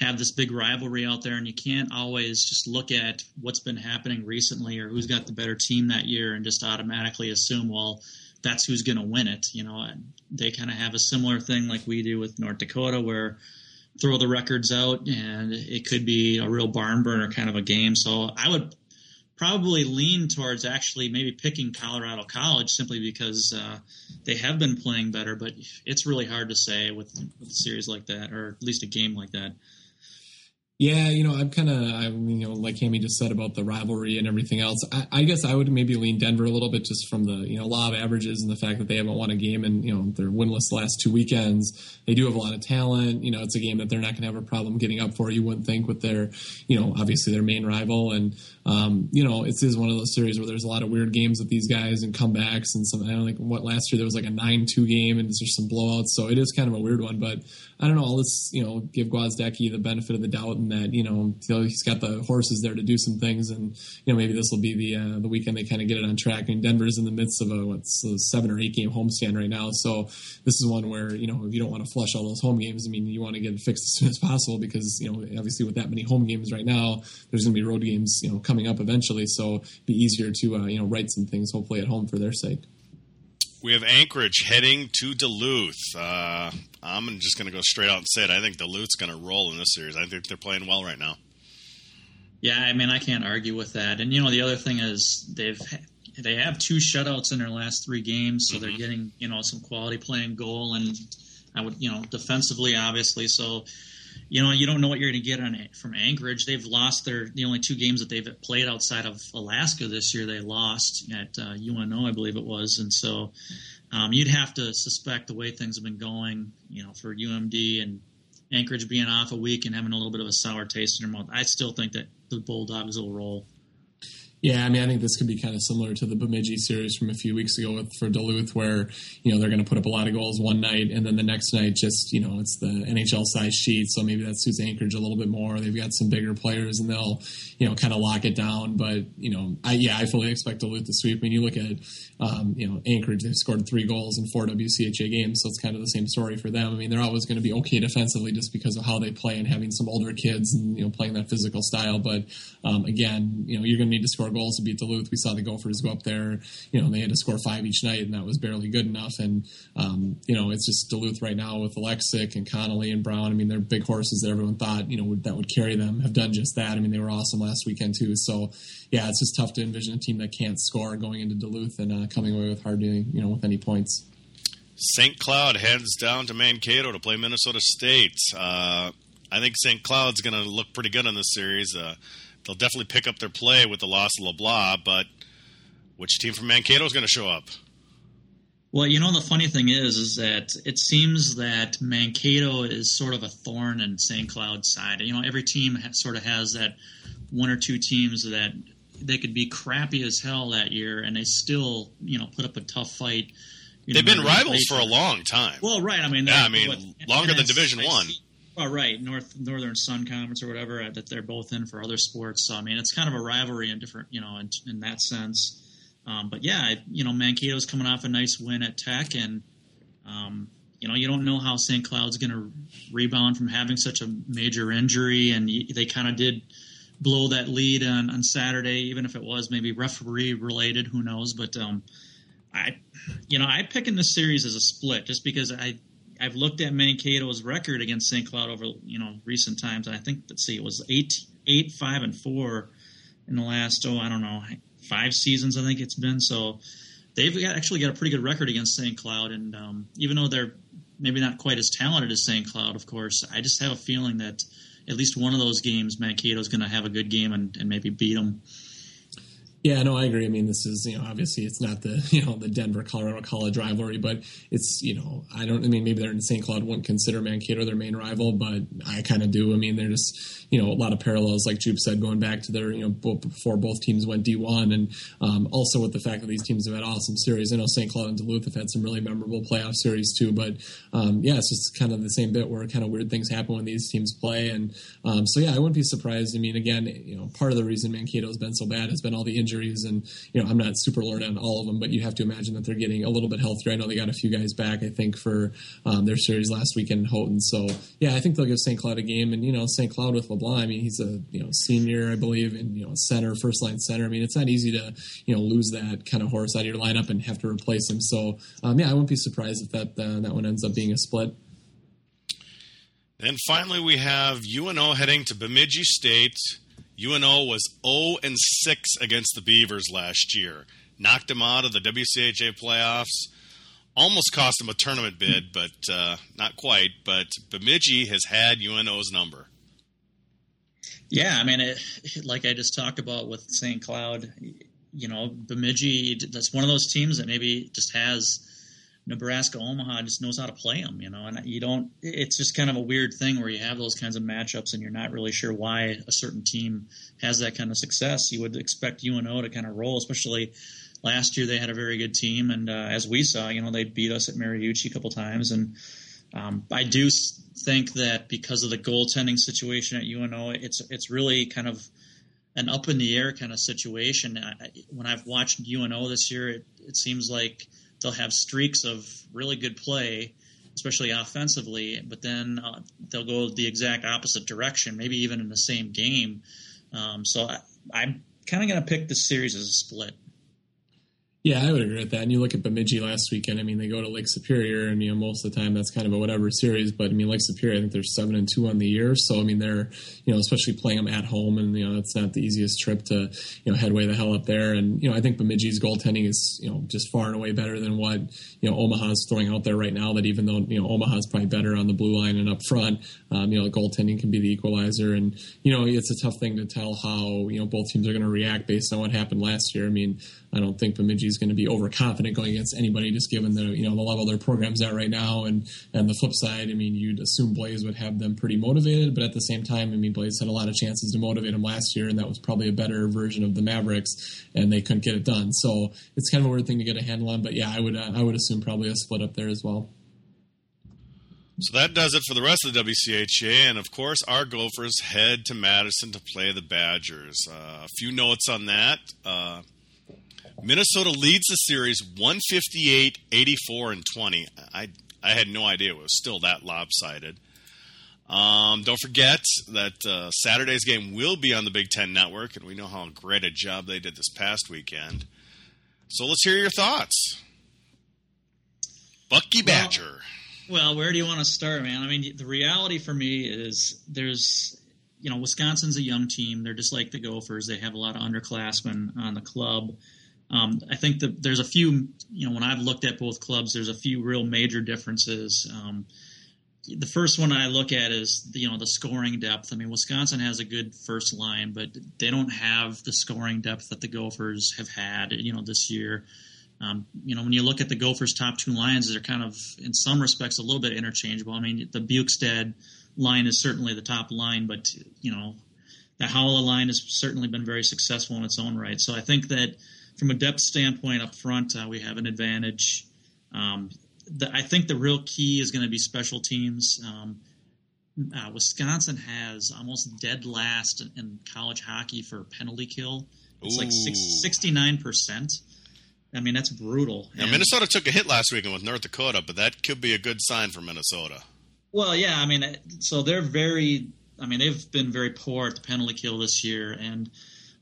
have this big rivalry out there, and you can't always just look at what's been happening recently or who's got the better team that year and just automatically assume, well, that's who's going to win it. You know, they kind of have a similar thing like we do with North Dakota, where throw the records out and it could be a real barn burner kind of a game. So I would probably lean towards actually maybe picking Colorado College simply because uh, they have been playing better, but it's really hard to say with, with a series like that, or at least a game like that. Yeah, you know, I'm kind of, I you know, like Hammy just said about the rivalry and everything else. I, I, guess I would maybe lean Denver a little bit just from the you know law of averages and the fact that they haven't won a game and you know they're winless the last two weekends. They do have a lot of talent. You know, it's a game that they're not going to have a problem getting up for. You wouldn't think with their, you know, obviously their main rival and um, you know, it is one of those series where there's a lot of weird games with these guys and comebacks and some. I don't think what last year there was like a nine-two game and there's some blowouts, so it is kind of a weird one. But I don't know. This, you know, give Gwozdecky the benefit of the doubt and that you know he's got the horses there to do some things, and you know maybe this will be the uh, the weekend they kind of get it on track. I mean, Denver's in the midst of a what's a seven or eight game homestand right now, so this is one where you know if you don't want to flush all those home games. I mean, you want to get it fixed as soon as possible because you know obviously with that many home games right now, there's going to be road games you know coming up eventually, so it'd be easier to uh, you know write some things hopefully at home for their sake. We have Anchorage heading to Duluth. Uh, I'm just going to go straight out and say it. I think Duluth's going to roll in this series. I think they're playing well right now. Yeah, I mean, I can't argue with that. And you know, the other thing is they've they have two shutouts in their last three games, so mm-hmm. they're getting you know some quality playing goal and I would you know defensively obviously. So you know, you don't know what you're going to get on it from Anchorage. They've lost their the only two games that they've played outside of Alaska this year. They lost at uh, UNO, I believe it was, and so um, you'd have to suspect the way things have been going, you know, for UMD and Anchorage being off a week and having a little bit of a sour taste in their mouth. I still think that the Bulldogs will roll. Yeah, I mean, I think this could be kind of similar to the Bemidji series from a few weeks ago with, for Duluth, where you know they're going to put up a lot of goals one night, and then the next night, just you know, it's the NHL size sheet, so maybe that suits Anchorage a little bit more. They've got some bigger players, and they'll you know kind of lock it down. But you know, I, yeah, I fully expect Duluth to sweep. I mean, you look at um, you know Anchorage, they've scored three goals in four WCHA games, so it's kind of the same story for them. I mean, they're always going to be okay defensively just because of how they play and having some older kids and you know playing that physical style. But um, again, you know, you're going to need to score goals to beat Duluth we saw the Gophers go up there. You know, they had to score five each night, and that was barely good enough. And um, you know, it's just Duluth right now with Oleksuk and Connolly and Brown. I mean, they're big horses that everyone thought you know would, that would carry them. Have done just that. I mean, they were awesome last weekend too. So yeah, it's just tough to envision a team that can't score going into Duluth and uh, coming away with hardly you know with any points. St. Cloud heads down to Mankato to play Minnesota State. Uh, I think St. Cloud's going to look pretty good in this series. Uh, they'll definitely pick up their play with the loss of LeBlanc, but which team from Mankato is going to show up? Well, you know the funny thing is, is that it seems that Mankato is sort of a thorn in St. Cloud's side. You know, every team sort of has that one or two teams that they could be crappy as hell that year, and they still, you know, put up a tough fight. You They've know, been rivals for a long time. Well, right. I mean, yeah, I mean, what, longer than Division One. Oh, right, North Northern Sun Conference or whatever uh, that they're both in for other sports. So I mean, it's kind of a rivalry in different, you know, in, in that sense. Um, but yeah, you know, Mankato's coming off a nice win at Tech, and um, you know, you don't know how St. Cloud's going to rebound from having such a major injury, and they kind of did blow that lead on, on Saturday, even if it was maybe referee related. Who knows? But um, I, you know, I pick in this series as a split just because I I've looked at Mankato's record against St. Cloud over you know recent times. I think let's see, it was eight eight five and four in the last oh I don't know five seasons I think it's been. So they've got, actually got a pretty good record against St. Cloud, and um, even though they're maybe not quite as talented as St. Cloud, of course, I just have a feeling that at least one of those games, Mankato is going to have a good game and, and maybe beat them. Yeah, no, I agree. I mean, this is you know obviously it's not the you know the Denver Colorado College rivalry, but it's you know I don't. I mean, maybe they're in St. Cloud wouldn't consider Mankato their main rival, but I kind of do. I mean, they're just you know a lot of parallels, like Jupe said, going back to their you know before both teams went D1, and um, also with the fact that these teams have had awesome series. I know St. Cloud and Duluth have had some really memorable playoff series too, but um, yeah, it's just kind of the same bit where kind of weird things happen when these teams play, and um, so yeah, I wouldn't be surprised. I mean, again, you know, part of the reason Mankato's been so bad has been all the injuries and you know, I'm not super learned on all of them, but you have to imagine that they're getting a little bit healthier. I know they got a few guys back, I think, for um, their series last weekend in Houghton. So, yeah, I think they'll give St. Cloud a game. And, you know, St. Cloud with LeBlanc, I mean, he's a, you know, senior, I believe, and, you know, center, first line center. I mean, it's not easy to, you know, lose that kind of horse out of your lineup and have to replace him. So, um, yeah, I wouldn't be surprised if that, uh, that one ends up being a split. And finally, we have UNO heading to Bemidji State. UNO was 0 and 6 against the Beavers last year knocked them out of the WCHA playoffs. Almost cost them a tournament bid, but uh, not quite. But Bemidji has had UNO's number. Yeah, I mean, it, like I just talked about with St. Cloud, you know, Bemidji, that's one of those teams that maybe just has Nebraska Omaha just knows how to play them, you know, and you don't, it's just kind of a weird thing where you have those kinds of matchups and you're not really sure why a certain team has that kind of success. You would expect UNO to kind of roll, especially last year they had a very good team, and uh, as we saw, you know, they beat us at Mariucci a couple times, and um, I do think that because of the goaltending situation at UNO, it's it's really kind of an up in the air kind of situation. I, when I've watched UNO this year, it, it seems like they'll have streaks of really good play, especially offensively, but then uh, they'll go the exact opposite direction, maybe even in the same game. Um, so I, I'm kind of going to pick this series as a split. Yeah, I would agree with that. And you look at Bemidji last weekend. I mean, they go to Lake Superior, and you know most of the time that's kind of a whatever series. But I mean, Lake Superior, I think they're seven and two on the year. So I mean, they're you know especially playing them at home, and you know it's not the easiest trip to you know head way the hell up there. And you know I think Bemidji's goaltending is you know just far and away better than what you know Omaha's throwing out there right now. That even though you know Omaha's probably better on the blue line and up front, um, you know goaltending can be the equalizer. And you know it's a tough thing to tell how you know both teams are going to react based on what happened last year. I mean, I don't think Bemidji's going to be overconfident going against anybody, just given the you know the level their program's at right now. And and the flip side, I mean, you'd assume Blais would have them pretty motivated, but at the same time, I mean, Blais had a lot of chances to motivate them last year, and that was probably a better version of the Mavericks, and they couldn't get it done. So it's kind of a weird thing to get a handle on. But yeah, I would uh, I would assume probably a split up there as well. So that does it for the rest of the WCHA. And of course, our Gophers head to Madison to play the Badgers. Uh, a few notes on that. Uh, Minnesota leads the series 158, 84, and 20. I, I had no idea it was still that lopsided. Um, don't forget that uh, Saturday's game will be on the Big Ten Network, and we know how great a job they did this past weekend. So let's hear your thoughts. Bucky Badger. Well, well, where do you want to start, man? I mean, the reality for me is there's, you know, Wisconsin's a young team. They're just like the Gophers. They have a lot of underclassmen on the club. Um, I think that there's a few, you know, when I've looked at both clubs, there's a few real major differences. Um, the first one I look at is you know the scoring depth. I mean, Wisconsin has a good first line, but they don't have the scoring depth that the Gophers have had, you know, this year. Um, you know, when you look at the Gophers' top two lines, they're kind of, in some respects, a little bit interchangeable. I mean, the Bjugstad line is certainly the top line, but you know, the Haula line has certainly been very successful in its own right. So I think that from a depth standpoint up front, uh, we have an advantage. Um, the, I think the real key is going to be special teams. Um, uh, Wisconsin has almost dead last in college hockey for penalty kill. It's Ooh. like 69%. I mean, that's brutal. Now, Minnesota took a hit last weekend with North Dakota, but that could be a good sign for Minnesota. Well, yeah, I mean, so they're very, I mean, they've been very poor at the penalty kill this year, and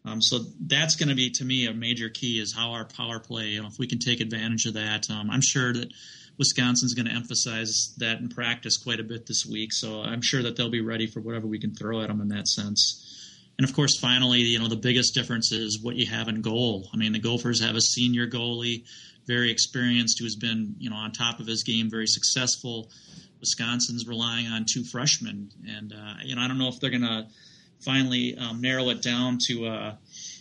um, so that's going to be to me a major key is how our power play. You know, if we can take advantage of that, um, I'm sure that Wisconsin's going to emphasize that in practice quite a bit this week. So I'm sure that they'll be ready for whatever we can throw at them in that sense. And of course, finally, you know, the biggest difference is what you have in goal. I mean, the Gophers have a senior goalie, very experienced, who's been, you know, on top of his game, very successful. Wisconsin's relying on two freshmen, and uh, you know, I don't know if they're going to finally um, narrow it down to, uh,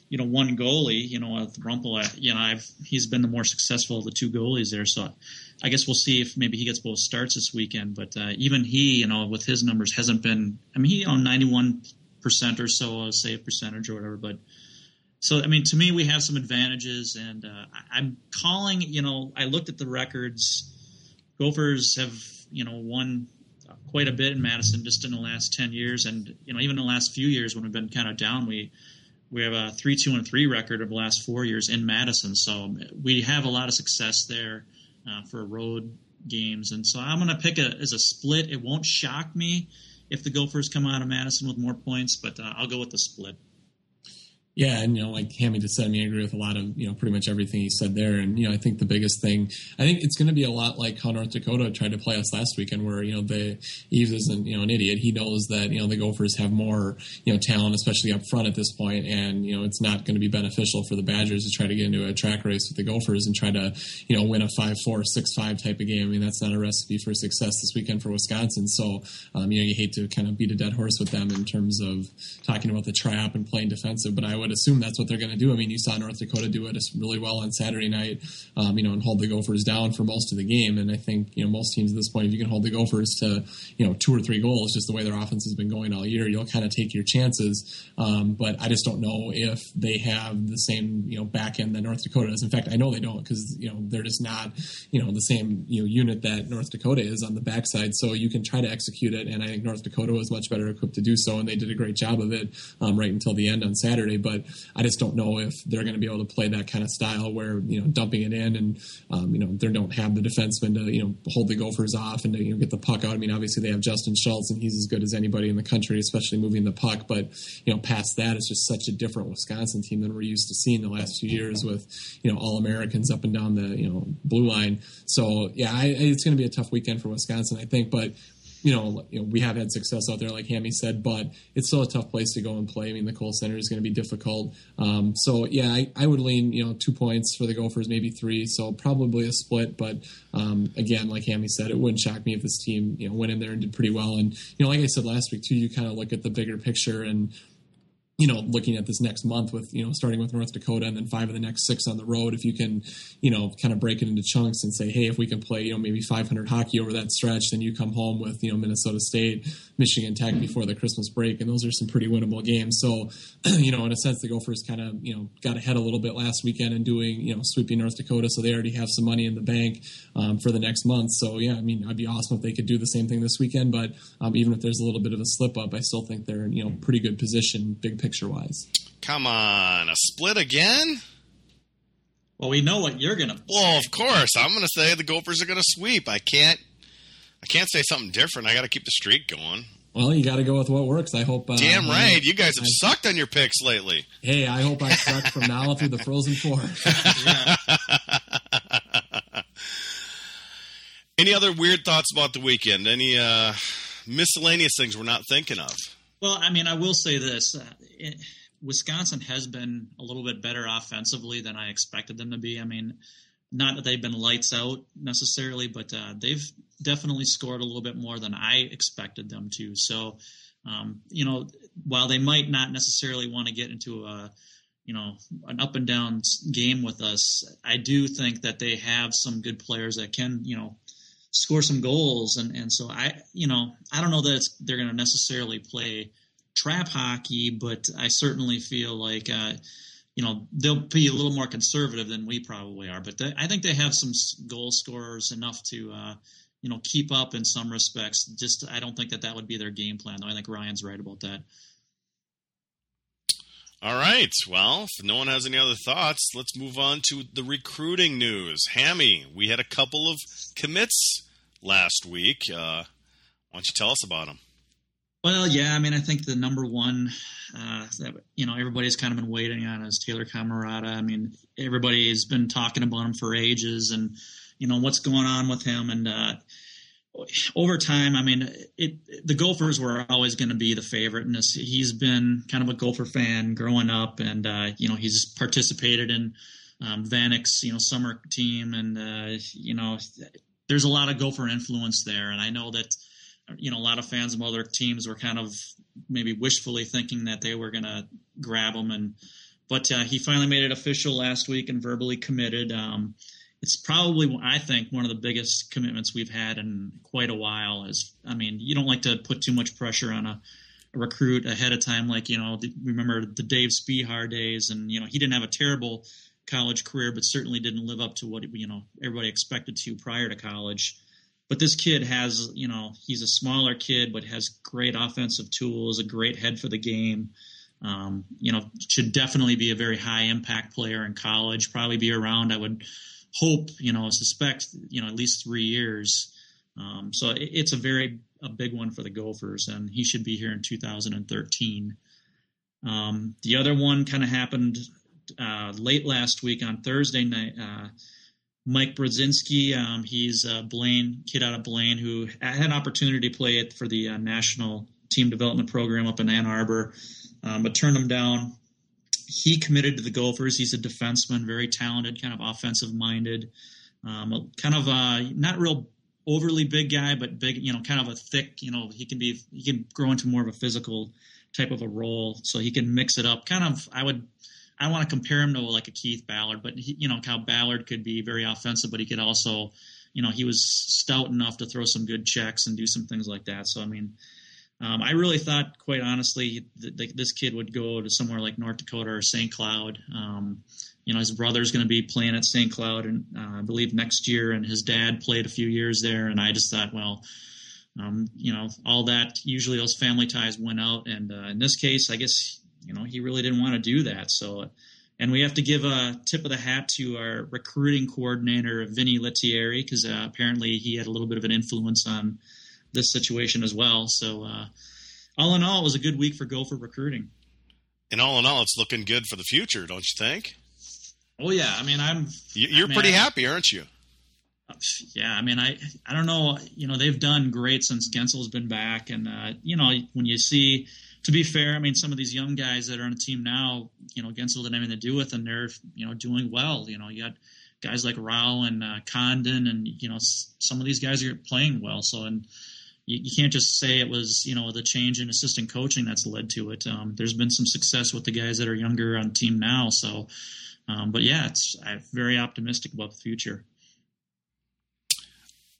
you know, one goalie. You know, Rumpel, you know, I've he's been the more successful of the two goalies there, so. I guess we'll see if maybe he gets both starts this weekend. But uh, even he, you know, with his numbers, hasn't been. I mean, he on ninety one percent or so say a percentage or whatever. But so I mean, to me, we have some advantages, and uh, I'm calling. You know, I looked at the records. Gophers have you know won quite a bit in Madison just in the last ten years, and you know even the last few years when we've been kind of down, we we have a three two and three record of the last four years in Madison. So we have a lot of success there uh, for road games, and so I'm going to pick a as a split. It won't shock me if the Gophers come out of Madison with more points, but uh, I'll go with the split. Yeah, and you know, like Hammy just said, I mean, I agree with a lot of you know pretty much everything he said there. And you know, I think the biggest thing, I think it's going to be a lot like how North Dakota tried to play us last weekend, where you know the Eaves isn't you know an idiot. He knows that you know the Gophers have more you know talent, especially up front at this point, and you know it's not going to be beneficial for the Badgers to try to get into a track race with the Gophers and try to you know win a five four six five type of game. I mean, that's not a recipe for success this weekend for Wisconsin. So um, you know, you hate to kind of beat a dead horse with them in terms of talking about the trap and playing defensive, but I would assume that's what they're going going to do. I mean, you saw North Dakota do it really well on Saturday night, um, you know, and hold the Gophers down for most of the game. And I think you know most teams at this point, if you can hold the Gophers to you know two or three goals, just the way their offense has been going all year, you'll kind of take your chances. Um, but I just don't know if they have the same you know back end that North Dakota does. In fact, I know they don't because you know they're just not you know the same you know unit that North Dakota is on the backside. So you can try to execute it, and I think North Dakota was much better equipped to do so, and they did a great job of it um, right until the end on Saturday. But I just don't know if they're going to be able to play that kind of style where you know dumping it in and um, you know they don't have the defenseman to you know hold the Gophers off and to you know, get the puck out. I mean, obviously they have Justin Schultz and he's as good as anybody in the country, especially moving the puck. But you know, past that, it's just such a different Wisconsin team than we're used to seeing the last few years with you know all Americans up and down the you know blue line. So yeah, I, it's going to be a tough weekend for Wisconsin, I think. But you know, you know, we have had success out there, like Hammy said, but it's still a tough place to go and play. I mean, the Kohl Center is going to be difficult. Um, so yeah, I, I, would lean, you know, two points for the Gophers, maybe three. So probably a split. But um, again, like Hammy said, it wouldn't shock me if this team, you know, went in there and did pretty well. And you know, like I said last week too, you kind of look at the bigger picture and you know, looking at this next month with, you know, starting with North Dakota and then five of the next six on the road, if you can, you know, kind of break it into chunks and say, hey, if we can play, you know, maybe 500 hockey over that stretch, then you come home with, you know, Minnesota State, Michigan Tech before the Christmas break. And those are some pretty winnable games. So, you know, in a sense, the Gophers kind of, you know, got ahead a little bit last weekend and doing, you know, sweeping North Dakota. So they already have some money in the bank um, for the next month. So, yeah, I mean, I'd be awesome if they could do the same thing this weekend. But um, even if there's a little bit of a slip up, I still think they're in, you know, pretty good position, big picture wise. Come on, a split again? Well, we know what you're going to. Well, of course, I'm going to say the Gophers are going to sweep. I can't. I can't say something different. I got to keep the streak going. Well, you got to go with what works. I hope. Uh, Damn right, you guys have I, sucked on your picks lately. Hey, I hope I suck from now through the Frozen Four. Any other weird thoughts about the weekend? Any uh, miscellaneous things we're not thinking of? Well, I mean, I will say this: uh, Wisconsin has been a little bit better offensively than I expected them to be. I mean, not that they've been lights out necessarily, but uh, they've definitely scored a little bit more than I expected them to. So, um, you know, while they might not necessarily want to get into a you know an up and down game with us. I do think that they have some good players that can you know score some goals, and and so I you know I don't know that they're going to necessarily play trap hockey, but I certainly feel like. Uh, you know they'll be a little more conservative than we probably are, but they, I think they have some goal scorers enough to uh, you know keep up in some respects. Just I don't think that that would be their game plan, though. I think Ryan's right about that. All right. Well, if no one has any other thoughts, let's move on to the recruiting news. Hammy, we had a couple of commits last week. Uh, why don't you tell us about them? Well, yeah, I mean, I think the number one uh, that you know everybody's kind of been waiting on is Taylor Cammarata. I mean, everybody's been talking about him for ages, and you know what's going on with him. And uh, over time, I mean, it, the Gophers were always going to be the favorite, and this, he's been kind of a Gopher fan growing up, and uh, you know he's participated in um, Vanek's you know summer team, and uh, you know there's a lot of Gopher influence there, and I know that you know a lot of fans of other teams were kind of maybe wishfully thinking that they were going to grab him, and but uh, he finally made it official last week and verbally committed. Um, it's probably I think one of the biggest commitments we've had in quite a while. Is I mean, you don't like to put too much pressure on a, a recruit ahead of time. Like you know, the, remember the Dave Spehar days, and you know he didn't have a terrible college career, but certainly didn't live up to what you know everybody expected to prior to college. But this kid has, you know, he's a smaller kid, but has great offensive tools, a great head for the game. Um, you know, should definitely be a very high impact player in college. Probably be around. I would hope, you know, suspect, you know, at least three years. Um, so it, it's a very a big one for the Gophers, and he should be here in 2013. Um, the other one kind of happened uh, late last week on Thursday night. Uh, Mike Brodzinski, um, he's a Blaine kid out of Blaine who had an opportunity to play it for the uh, national team development program up in Ann Arbor, um, but turned him down he committed to the Gophers. He's a defenseman, very talented, kind of offensive minded, um, kind of uh, not real overly big guy, but big, you know, kind of a thick, you know, he can be, he can grow into more of a physical type of a role. So he can mix it up. Kind of, I would, I want to compare him to like a Keith Ballard, but he, you know, how Ballard could be very offensive, but he could also, you know, he was stout enough to throw some good checks and do some things like that. So, I mean, um, I really thought, quite honestly, that this kid would go to somewhere like North Dakota or St. Cloud. Um, you know, his brother's going to be playing at St. Cloud, and uh, I believe next year, and his dad played a few years there. And I just thought, well, um, you know, all that usually those family ties went out, and uh, in this case, I guess you know he really didn't want to do that. So, and we have to give a tip of the hat to our recruiting coordinator, Vinni Lettieri, because uh, apparently he had a little bit of an influence on this situation as well. So, uh, all in all, it was a good week for Gopher recruiting. And all in all, it's looking good for the future, don't you think? Oh yeah, I mean, I'm. You're I mean, pretty I, happy, aren't you? Yeah, I mean, I I don't know. You know, they've done great since Guentzel's been back, and uh, you know, when you see, to be fair, I mean, some of these young guys that are on the team now, you know, Guentzel didn't have anything to do with, and they're you know doing well. You know, you got guys like Rau and uh, Condon, and you know, some of these guys are playing well. So, and you, you, can't just say it was you know the change in assistant coaching that's led to it. Um, there's been some success with the guys that are younger on team now. So, um, but yeah, it's I'm very optimistic about the future.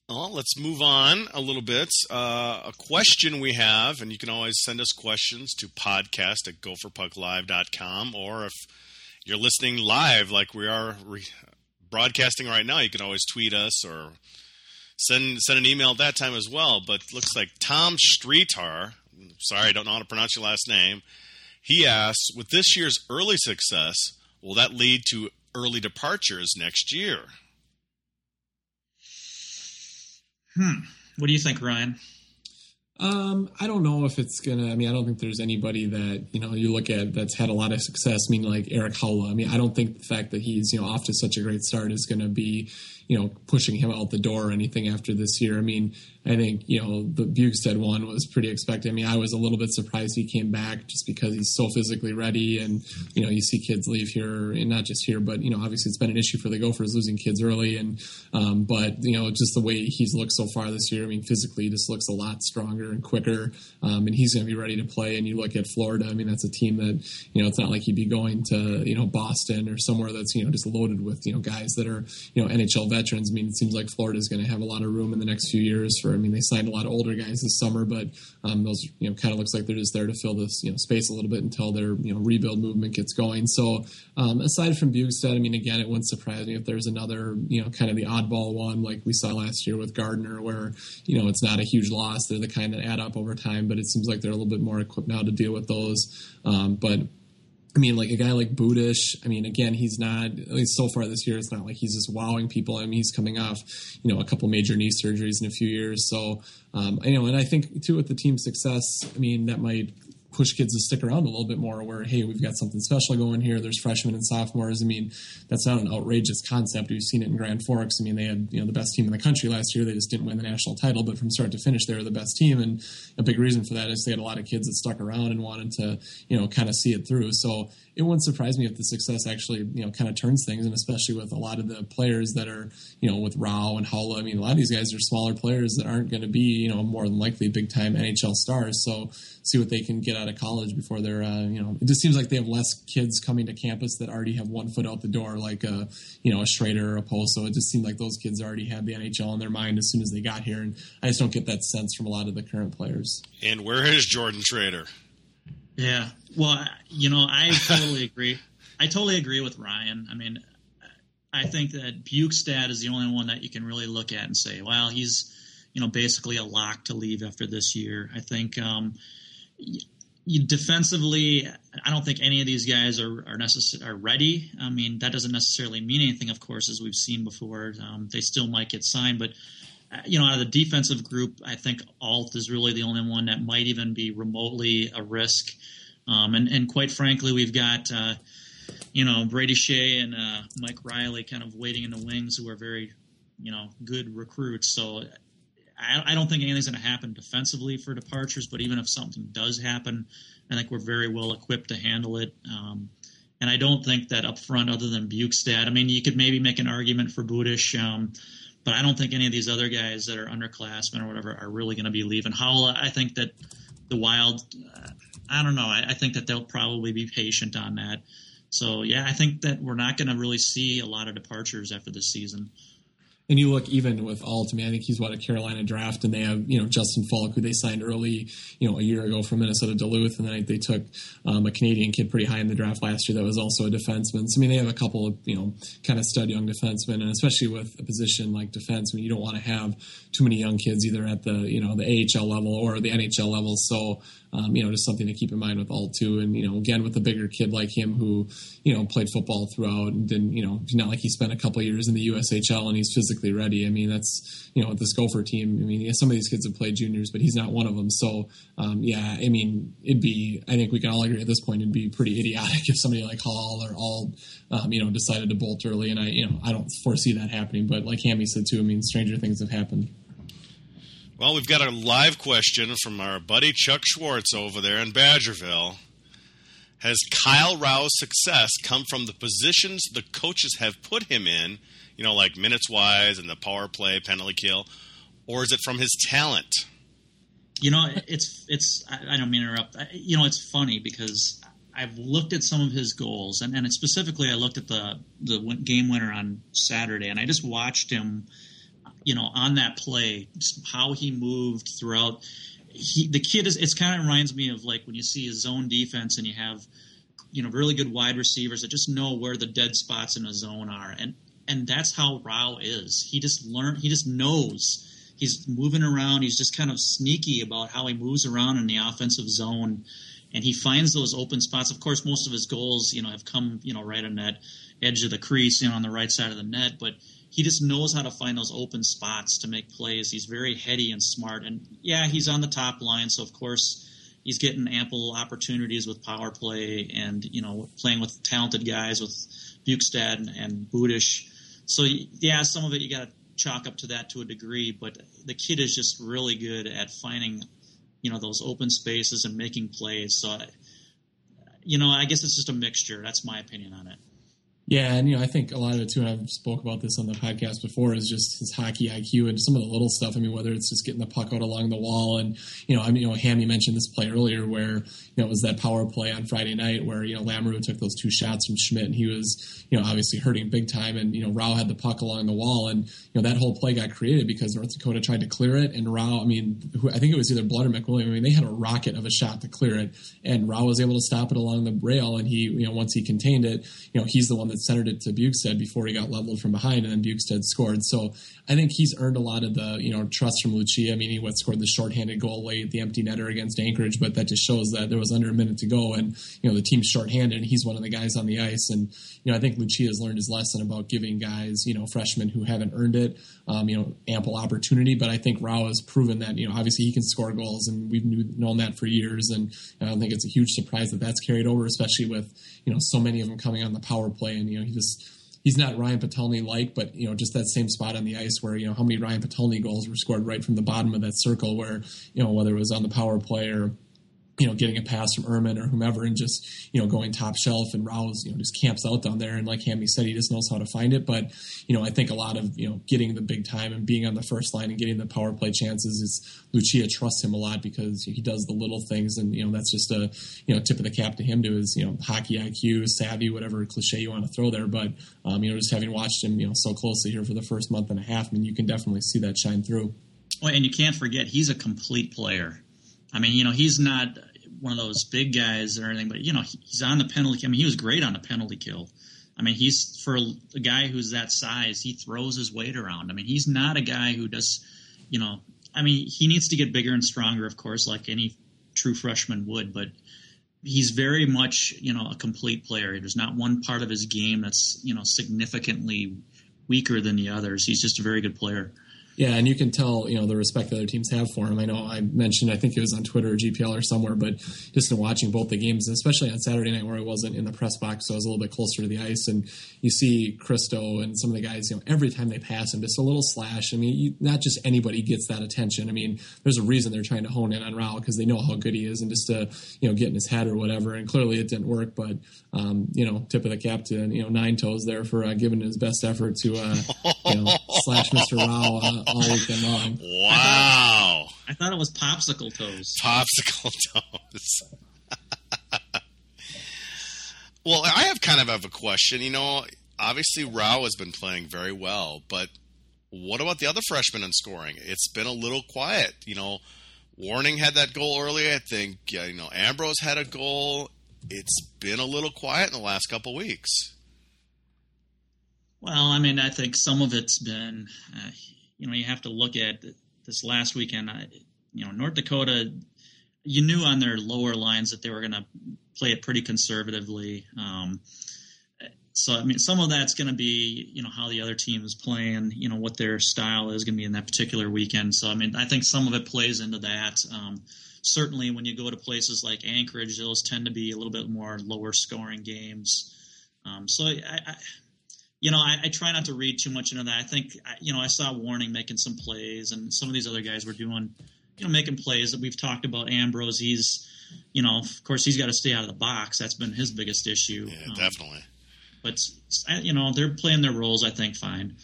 Well, let's move on a little bit. Uh, a question we have, and you can always send us questions to podcast at gopherpucklive.com, or if you're listening live like we are re- broadcasting right now, you can always tweet us or send send an email at that time as well. But looks like Tom Streetar, sorry, I don't know how to pronounce your last name. He asks, with this year's early success, will that lead to early departures next year? Hmm. What do you think, Ryan? Um, I don't know if it's gonna. I mean, I don't think there's anybody that you know you look at that's had a lot of success. I mean, like Erik Haula. I mean, I don't think the fact that he's you know off to such a great start is going to be you know, pushing him out the door or anything after this year. I mean, I think you know the Bjugstad one was pretty expected. I mean, I was a little bit surprised he came back just because he's so physically ready, and you know you see kids leave here, and not just here, but you know obviously it's been an issue for the Gophers losing kids early, and um, but you know just the way he's looked so far this year. I mean, physically he just looks a lot stronger and quicker, um, and he's going to be ready to play. And you look at Florida, I mean that's a team that you know it's not like he'd be going to you know Boston or somewhere that's you know just loaded with you know guys that are you know NHL veterans. I mean it seems like Florida is going to have a lot of room in the next few years for. I mean they signed a lot of older guys this summer, but um, those you know kind of looks like they're just there to fill this you know space a little bit until their you know rebuild movement gets going. So um, aside from Bjugstad, I mean again it wouldn't surprise me if there's another you know kind of the oddball one like we saw last year with Gardner, where you know it's not a huge loss. They're the kind that add up over time, but it seems like they're a little bit more equipped now to deal with those. Um, but I mean, like a guy like Budish. I mean, again, he's not. At least so far this year, it's not like he's just wowing people. I mean, he's coming off, you know, a couple major knee surgeries in a few years. So, um, you know, and I think too with the team's success, I mean, that might push kids to stick around a little bit more where hey we've got something special going here. There's freshmen and sophomores. I mean that's not an outrageous concept. We've seen it in grand forks. I mean they had you know the best team in the country last year. They just didn't win the national title but from start to finish they were the best team. And a big reason for that is they had a lot of kids that stuck around and wanted to you know kind of see it through. So it wouldn't surprise me if the success actually you know kind of turns things and especially with a lot of the players that are you know with Rau and Haula I mean a lot of these guys are smaller players that aren't going to be you know more than likely big time NHL stars. So see what they can get out of college before they're uh, you know it just seems like they have less kids coming to campus that already have one foot out the door like a you know a Schroeder or a Poso it just seemed like those kids already had the NHL in their mind as soon as they got here and I just don't get that sense from a lot of the current players. And where is Jordan Schroeder yeah. Well, you know, I totally agree. I totally agree with Ryan. I mean, I think that Bjugstad is the only one that you can really look at and say, well, he's, you know, basically a lock to leave after this year. I think um, defensively, I don't think any of these guys are are, necess- are ready. I mean, that doesn't necessarily mean anything, of course, as we've seen before. Um, they still might get signed, but you know, out of the defensive group, I think Alt is really the only one that might even be remotely a risk. Um, and, and quite frankly, we've got, uh, you know, Brady Skjei and uh, Mike Reilly kind of waiting in the wings who are very, you know, good recruits. So I, I don't think anything's going to happen defensively for departures, but even if something does happen, I think we're very well equipped to handle it. Um, and I don't think that up front, other than Bjugstad, I mean, you could maybe make an argument for Budish. Um, but I don't think any of these other guys that are underclassmen or whatever are really going to be leaving. Haula, I think that the Wild, uh, I don't know. I, I, think that they'll probably be patient on that. So yeah, I think that we're not going to really see a lot of departures after this season. And you look even with Alt, I mean, I think he's what a Carolina draft, and they have you know Justin Faulk, who they signed early, you know, a year ago from Minnesota Duluth, and then they took um, a Canadian kid pretty high in the draft last year that was also a defenseman. So I mean, they have a couple of you know kind of stud young defensemen, and especially with a position like defense, I mean, you don't want to have too many young kids either at the you know the AHL level or the NHL level. So um, you know, just something to keep in mind with Alt too. And you know, again with a bigger kid like him who you know played football throughout and didn't you know not like he spent a couple years in the USHL and he's physically ready. I mean, that's you know with this Gopher team. I mean, some of these kids have played juniors, but he's not one of them. So um, yeah, I mean, it'd be I think we can all agree at this point it'd be pretty idiotic if somebody like Hall or Alt um, you know decided to bolt early. And I you know I don't foresee that happening. But like Hammy said too, I mean, stranger things have happened. Well, we've got a live question from our buddy Chuck Schwartz over there in Badgerville. Has Kyle Rau's success come from the positions the coaches have put him in, you know, like minutes wise and the power play, penalty kill, or is it from his talent? You know, it's it's. I don't mean to interrupt. You know, it's funny because I've looked at some of his goals, and, and specifically, I looked at the the game winner on Saturday, and I just watched him you know, on that play, how he moved throughout. He, the kid is. It's kind of reminds me of like when you see a zone defense and you have, you know, really good wide receivers that just know where the dead spots in a zone are, and and that's how Rau is. He just learned. He just knows. He's moving around. He's just kind of sneaky about how he moves around in the offensive zone, and he finds those open spots. Of course, most of his goals, you know, have come, you know, right on that edge of the crease, you know, on the right side of the net, but he just knows how to find those open spots to make plays. He's very heady and smart. And yeah, he's on the top line, so of course he's getting ample opportunities with power play and you know playing with talented guys with Bjugstad and, and Budish. so yeah, some of it you got to chalk up to that to a degree, but the kid is just really good at finding, you know, those open spaces and making plays. So, you know, I guess it's just a mixture. That's my opinion on it. Yeah, and you know, I think a lot of it too, and I've spoke about this on the podcast before, is just his hockey IQ and some of the little stuff. I mean, whether it's just getting the puck out along the wall, and you know, I mean, you know, Hammy mentioned this play earlier where you know it was that power play on Friday night where you know Lamoureux took those two shots from Schmidt, and he was you know obviously hurting big time, and you know Rau had the puck along the wall, and you know that whole play got created because North Dakota tried to clear it, and Rau, I mean, who, I think it was either Blood or MacWilliam, I mean, they had a rocket of a shot to clear it, and Rau was able to stop it along the rail, and he you know once he contained it, you know he's the one that centered it to Bukes Bjugstad before he got leveled from behind, and then Bjugstad scored. So I think he's earned a lot of the you know trust from Lucia. I mean, he what scored the shorthanded goal late, the empty netter against Anchorage, but that just shows that there was under a minute to go, and you know the team's shorthanded, and he's one of the guys on the ice. And you know I think Lucia has learned his lesson about giving guys you know freshmen who haven't earned it, um, you know ample opportunity. But I think Rau has proven that you know obviously he can score goals, and we've known that for years. And I don't think it's a huge surprise that that's carried over, especially with you know so many of them coming on the power play, and you know he just he's not Ryan Potulny like, but you know, just that same spot on the ice where you know how many Ryan Potulny goals were scored right from the bottom of that circle, where you know whether it was on the power play or you know, getting a pass from Irmen or whomever and just, you know, going top shelf and Rouse, you know, just camps out down there. And like Hammy said, he just knows how to find it. But, you know, I think a lot of, you know, getting the big time and being on the first line and getting the power play chances is Lucia trusts him a lot because he does the little things. And, you know, that's just a, you know, tip of the cap to him to his, you know, hockey IQ, savvy, whatever cliche you want to throw there. But, um, you know, just having watched him, you know, so closely here for the first month and a half, I mean, you can definitely see that shine through. Well, and you can't forget he's a complete player. I mean, you know, he's not one of those big guys or anything, but you know he's on the penalty. I mean, he was great on the penalty kill. I mean, he's for a guy who's that size, he throws his weight around. I mean, he's not a guy who does, you know. I mean, he needs to get bigger and stronger, of course, like any true freshman would. But he's very much, you know, a complete player. There's not one part of his game that's, you know, significantly weaker than the others. He's just a very good player. Yeah, and you can tell, you know, the respect that other teams have for him. I know I mentioned, I think it was on Twitter or GPL or somewhere, but just in watching both the games, especially on Saturday night where I wasn't in the press box, so I was a little bit closer to the ice, and you see Kristo and some of the guys, you know, every time they pass him, just a little slash. I mean, you, not just anybody gets that attention. I mean, there's a reason they're trying to hone in on Rau because they know how good he is, and just to, you know, get in his head or whatever. And clearly it didn't work, but, um, you know, tip of the cap to, you know, nine toes there for uh, giving his best effort to, uh, you know, slash Mr. Rau. Uh, all weekend long. Wow. I thought it was popsicle toes. Popsicle toes. well, I have kind of have a question. You know, obviously Rau has been playing very well, but what about the other freshmen in scoring? It's been a little quiet. You know, Warning had that goal earlier. I think you know Ambroz had a goal. It's been a little quiet in the last couple weeks. Well, I mean, I think some of it's been, uh, you know, you have to look at this last weekend. You know, North Dakota, you knew on their lower lines that they were going to play it pretty conservatively. Um, so I mean, some of that's going to be you know how the other team is playing, you know what their style is going to be in that particular weekend. So I mean, I think some of it plays into that. Um, certainly, when you go to places like Anchorage, those tend to be a little bit more lower scoring games. Um, so I, I, you know, I, I, try not to read too much into that. I think, you know, I saw Warning making some plays, and some of these other guys were doing, you know, making plays that we've talked about. Ambroz, he's, you know, of course, he's got to stay out of the box. That's been his biggest issue. Yeah, um, definitely. But you know, they're playing their roles. I think fine.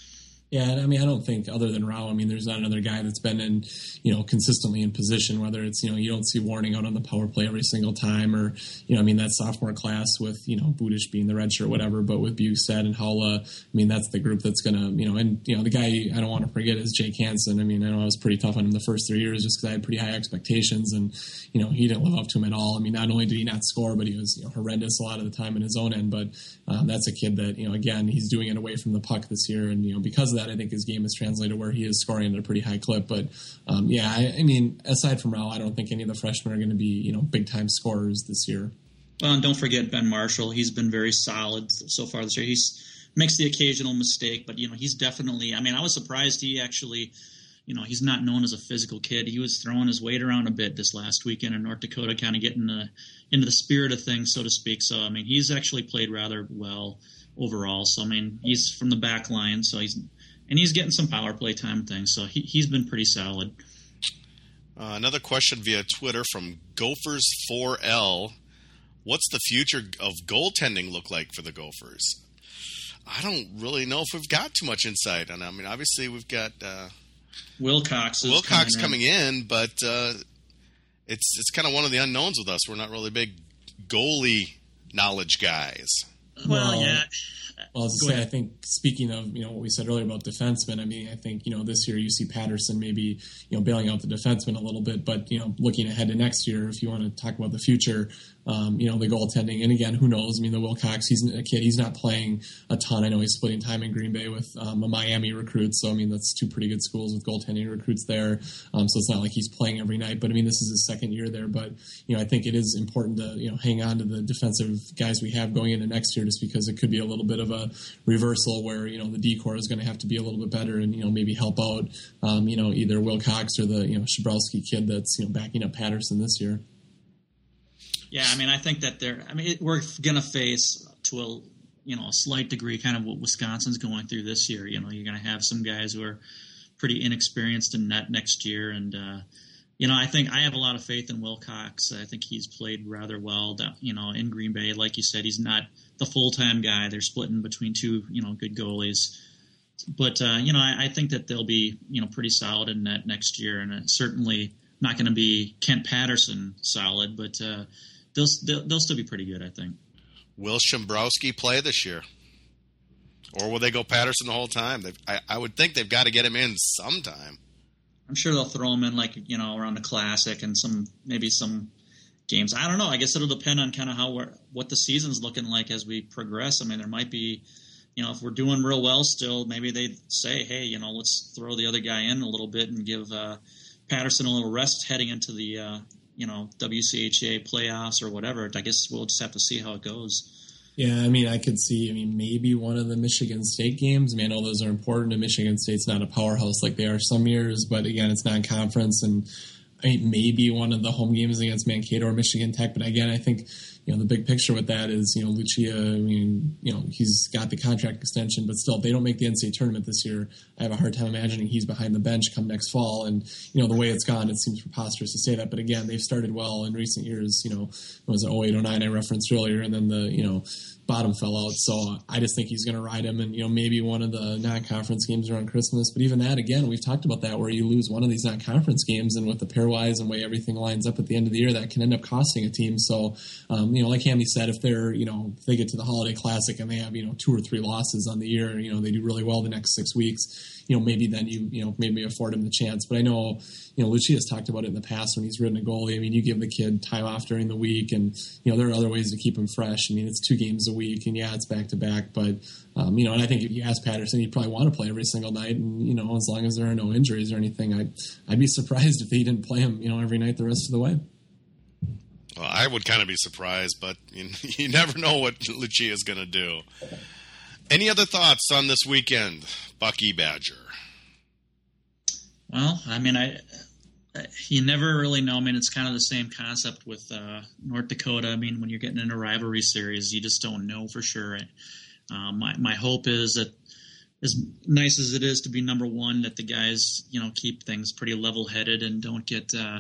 Yeah, I mean, I don't think other than Rau, I mean, there's not another guy that's been in, you know, consistently in position. Whether it's, you know, you don't see Warning out on the power play every single time, or, you know, I mean, that sophomore class with, you know, Budish being the red shirt, whatever. But with Bjugstad and Haula, I mean, that's the group that's gonna, you know, and you know, the guy I don't want to forget is Jake Hansen. I mean, I know I was pretty tough on him the first three years just because I had pretty high expectations, and you know, he didn't live up to him at all. I mean, not only did he not score, but he was you know, horrendous a lot of the time in his own end. But um, that's a kid that, you know, again, he's doing it away from the puck this year, and you know, because of that, I think his game is translated where he is scoring at a pretty high clip. But um, yeah, I, I, mean, aside from Rau, I don't think any of the freshmen are going to be you know big time scorers this year. Well, and don't forget Ben Marshall. He's been very solid so far this year. He's makes the occasional mistake, but you know he's definitely. I mean, I was surprised he actually. You know, he's not known as a physical kid. He was throwing his weight around a bit this last weekend in North Dakota, kind of getting the, into the spirit of things, so to speak. So, I mean, he's actually played rather well. overall. So I mean, he's from the back line, so he's and he's getting some power play time things. So he he's been pretty solid. Uh, another question via Twitter from Gophers4L. What's the future of goaltending look like for the Gophers? I don't really know if we've got too much insight on. I mean, obviously we've got uh, Wilcox. Wilcox coming, coming in, in but uh, it's it's kind of one of the unknowns with us. We're not really big goalie knowledge guys. Well, well yeah. Well, as I say, I think speaking of you know what we said earlier about defensemen, I mean, I think you know this year you see Patterson maybe you know bailing out the defensemen a little bit, but you know looking ahead to next year, if you want to talk about the future, um, you know, the goaltending. And again, who knows? I mean, the Wilcox, he's a kid. He's not playing a ton. I know he's splitting time in Green Bay with um, a Miami recruit. So, I mean, that's two pretty good schools with goaltending recruits there. Um, so it's not like he's playing every night. But, I mean, this is his second year there. But, you know, I think it is important to, you know, hang on to the defensive guys we have going into next year just because it could be a little bit of a reversal where, you know, the decor is going to have to be a little bit better and, you know, maybe help out, um, you know, either Wilcox or the, you know, Shabrowski kid that's, you know, backing up Patterson this year. Yeah, I mean, I think that they're. I mean, it, we're going to face to a you know a slight degree kind of what Wisconsin's going through this year. You know, you're going to have some guys who are pretty inexperienced in net next year, and uh, you know, I think I have a lot of faith in Wilcox. I think he's played rather well. You know, in Green Bay, like you said, he's not the full time guy. They're splitting between two you know good goalies. But uh, you know, I, I, think that they'll be you know pretty solid in net next year, and certainly not going to be Kent Patterson solid, but uh, they'll, they'll, they'll still be pretty good, I think. Will Shibrowski play this year? Or will they go Patterson the whole time? I, I would think they've got to get him in sometime. I'm sure they'll throw him in like you know around the classic and some maybe some games. I don't know. I guess it'll depend on kind of how we're, what the season's looking like as we progress. I mean, there might be, you know, if we're doing real well still, maybe they say, hey, you know, let's throw the other guy in a little bit and give uh, Patterson a little rest heading into the uh, you know WCHA playoffs or whatever. I guess we'll just have to see how it goes. Yeah, I mean, I could see. I mean, maybe one of the Michigan State games. I mean, know those are important. And Michigan State's not a powerhouse like they are some years, but again, it's non-conference, and I mean, maybe one of the home games against Mankato or Michigan Tech. But again, I think you know the big picture with that is you know Lucia. I mean, you know he's got the contract extension, but still, if they don't make the NCAA tournament this year. I have a hard time imagining he's behind the bench come next fall. And you know the way it's gone, it seems preposterous to say that. But again, they've started well in recent years. You know, it was an 08, 09 I referenced earlier, and then the you know bottom fell out. So I just think he's going to ride him, and you know maybe one of the non-conference games around Christmas. But even that, again, we've talked about that where you lose one of these non-conference games, and with the pairwise and way everything lines up at the end of the year, that can end up costing a team. So um, you know, like Hammy said, if they're you know if they get to the Holiday Classic and they have you know two or three losses on the year, you know they do really well the next six weeks you know, maybe then you, you know, maybe afford him the chance. But I know, you know, Lucia's talked about it in the past when he's ridden a goalie. I mean, you give the kid time off during the week and, you know, there are other ways to keep him fresh. I mean, it's two games a week and yeah, it's back to back, but, um, you know, and I think if you ask Patterson, he'd probably want to play every single night. And, you know, as long as there are no injuries or anything, I'd, I'd be surprised if he didn't play him, you know, every night the rest of the way. Well, I would kind of be surprised, but you, you never know what Lucia is going to do. Any other thoughts on this weekend, Bucky Badger? Well, I mean, I you never really know. I mean, it's kind of the same concept with uh, North Dakota. I mean, when you're getting into rivalry series, you just don't know for sure. Uh, my my hope is that as nice as it is to be number one, that the guys you know keep things pretty level headed and don't get uh,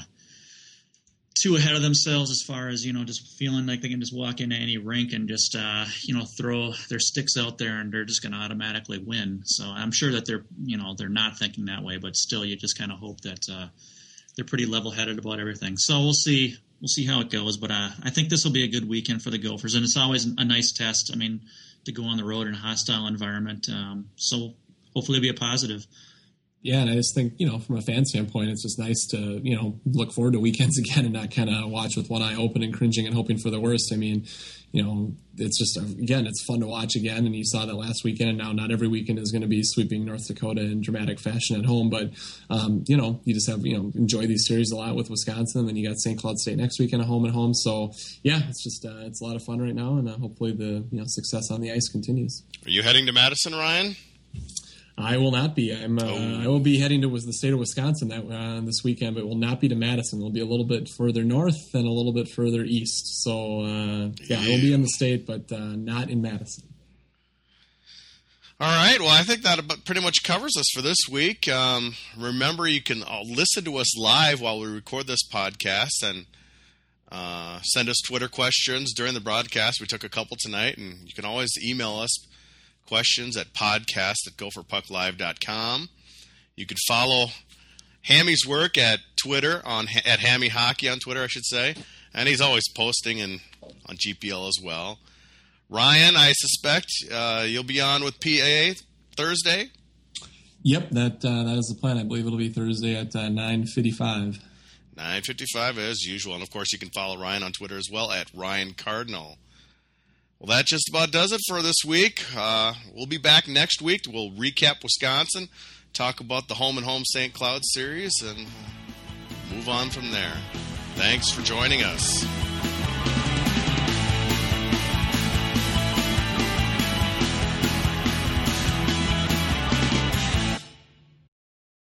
too ahead of themselves as far as you know just feeling like they can just walk into any rink and just uh, you know throw their sticks out there and they're just going to automatically win. So i'm sure that they're you know they're not thinking that way but still you just kind of hope that uh, they're pretty level-headed about everything. So we'll see we'll see how it goes but uh, i think this will be a good weekend for the gophers and it's always a nice test i mean to go on the road in a hostile environment um, so hopefully it'll be a positive yeah, and I just think you know, from a fan standpoint, it's just nice to you know look forward to weekends again and not kind of watch with one eye open and cringing and hoping for the worst. I mean, you know, it's just again, it's fun to watch again, and you saw that last weekend. And now, not every weekend is going to be sweeping North Dakota in dramatic fashion at home, but um, you know, you just have you know enjoy these series a lot with Wisconsin. And then you got St. Cloud State next weekend at home and home. So yeah, it's just uh, it's a lot of fun right now, and uh, hopefully the you know success on the ice continues. Are you heading to Madison, Ryan? I will not be. I'm. Uh, oh. I will be heading to the state of Wisconsin that uh, this weekend, but it will not be to Madison. It'll be a little bit further north and a little bit further east. So uh, yeah, I will be in the state, but uh, not in Madison. All right. Well, I think that about pretty much covers us for this week. Um, remember, you can uh, listen to us live while we record this podcast and uh, send us Twitter questions during the broadcast. We took a couple tonight, and you can always email us questions at podcast at gopherpucklive.com. You can follow Hammy's work at Twitter on at Hammy Hockey on Twitter, I should say, and he's always posting and on GPL as well. Ryan, I suspect uh, you'll be on with PA Thursday. Yep, that uh, that is the plan. I believe it'll be Thursday at uh, nine fifty five. Nine fifty five as usual, and of course you can follow Ryan on Twitter as well at Ryan Cardinal. Well, that just about does it for this week. Uh, we'll be back next week. We'll recap Wisconsin, talk about the home and home St. Cloud series, and move on from there. Thanks for joining us.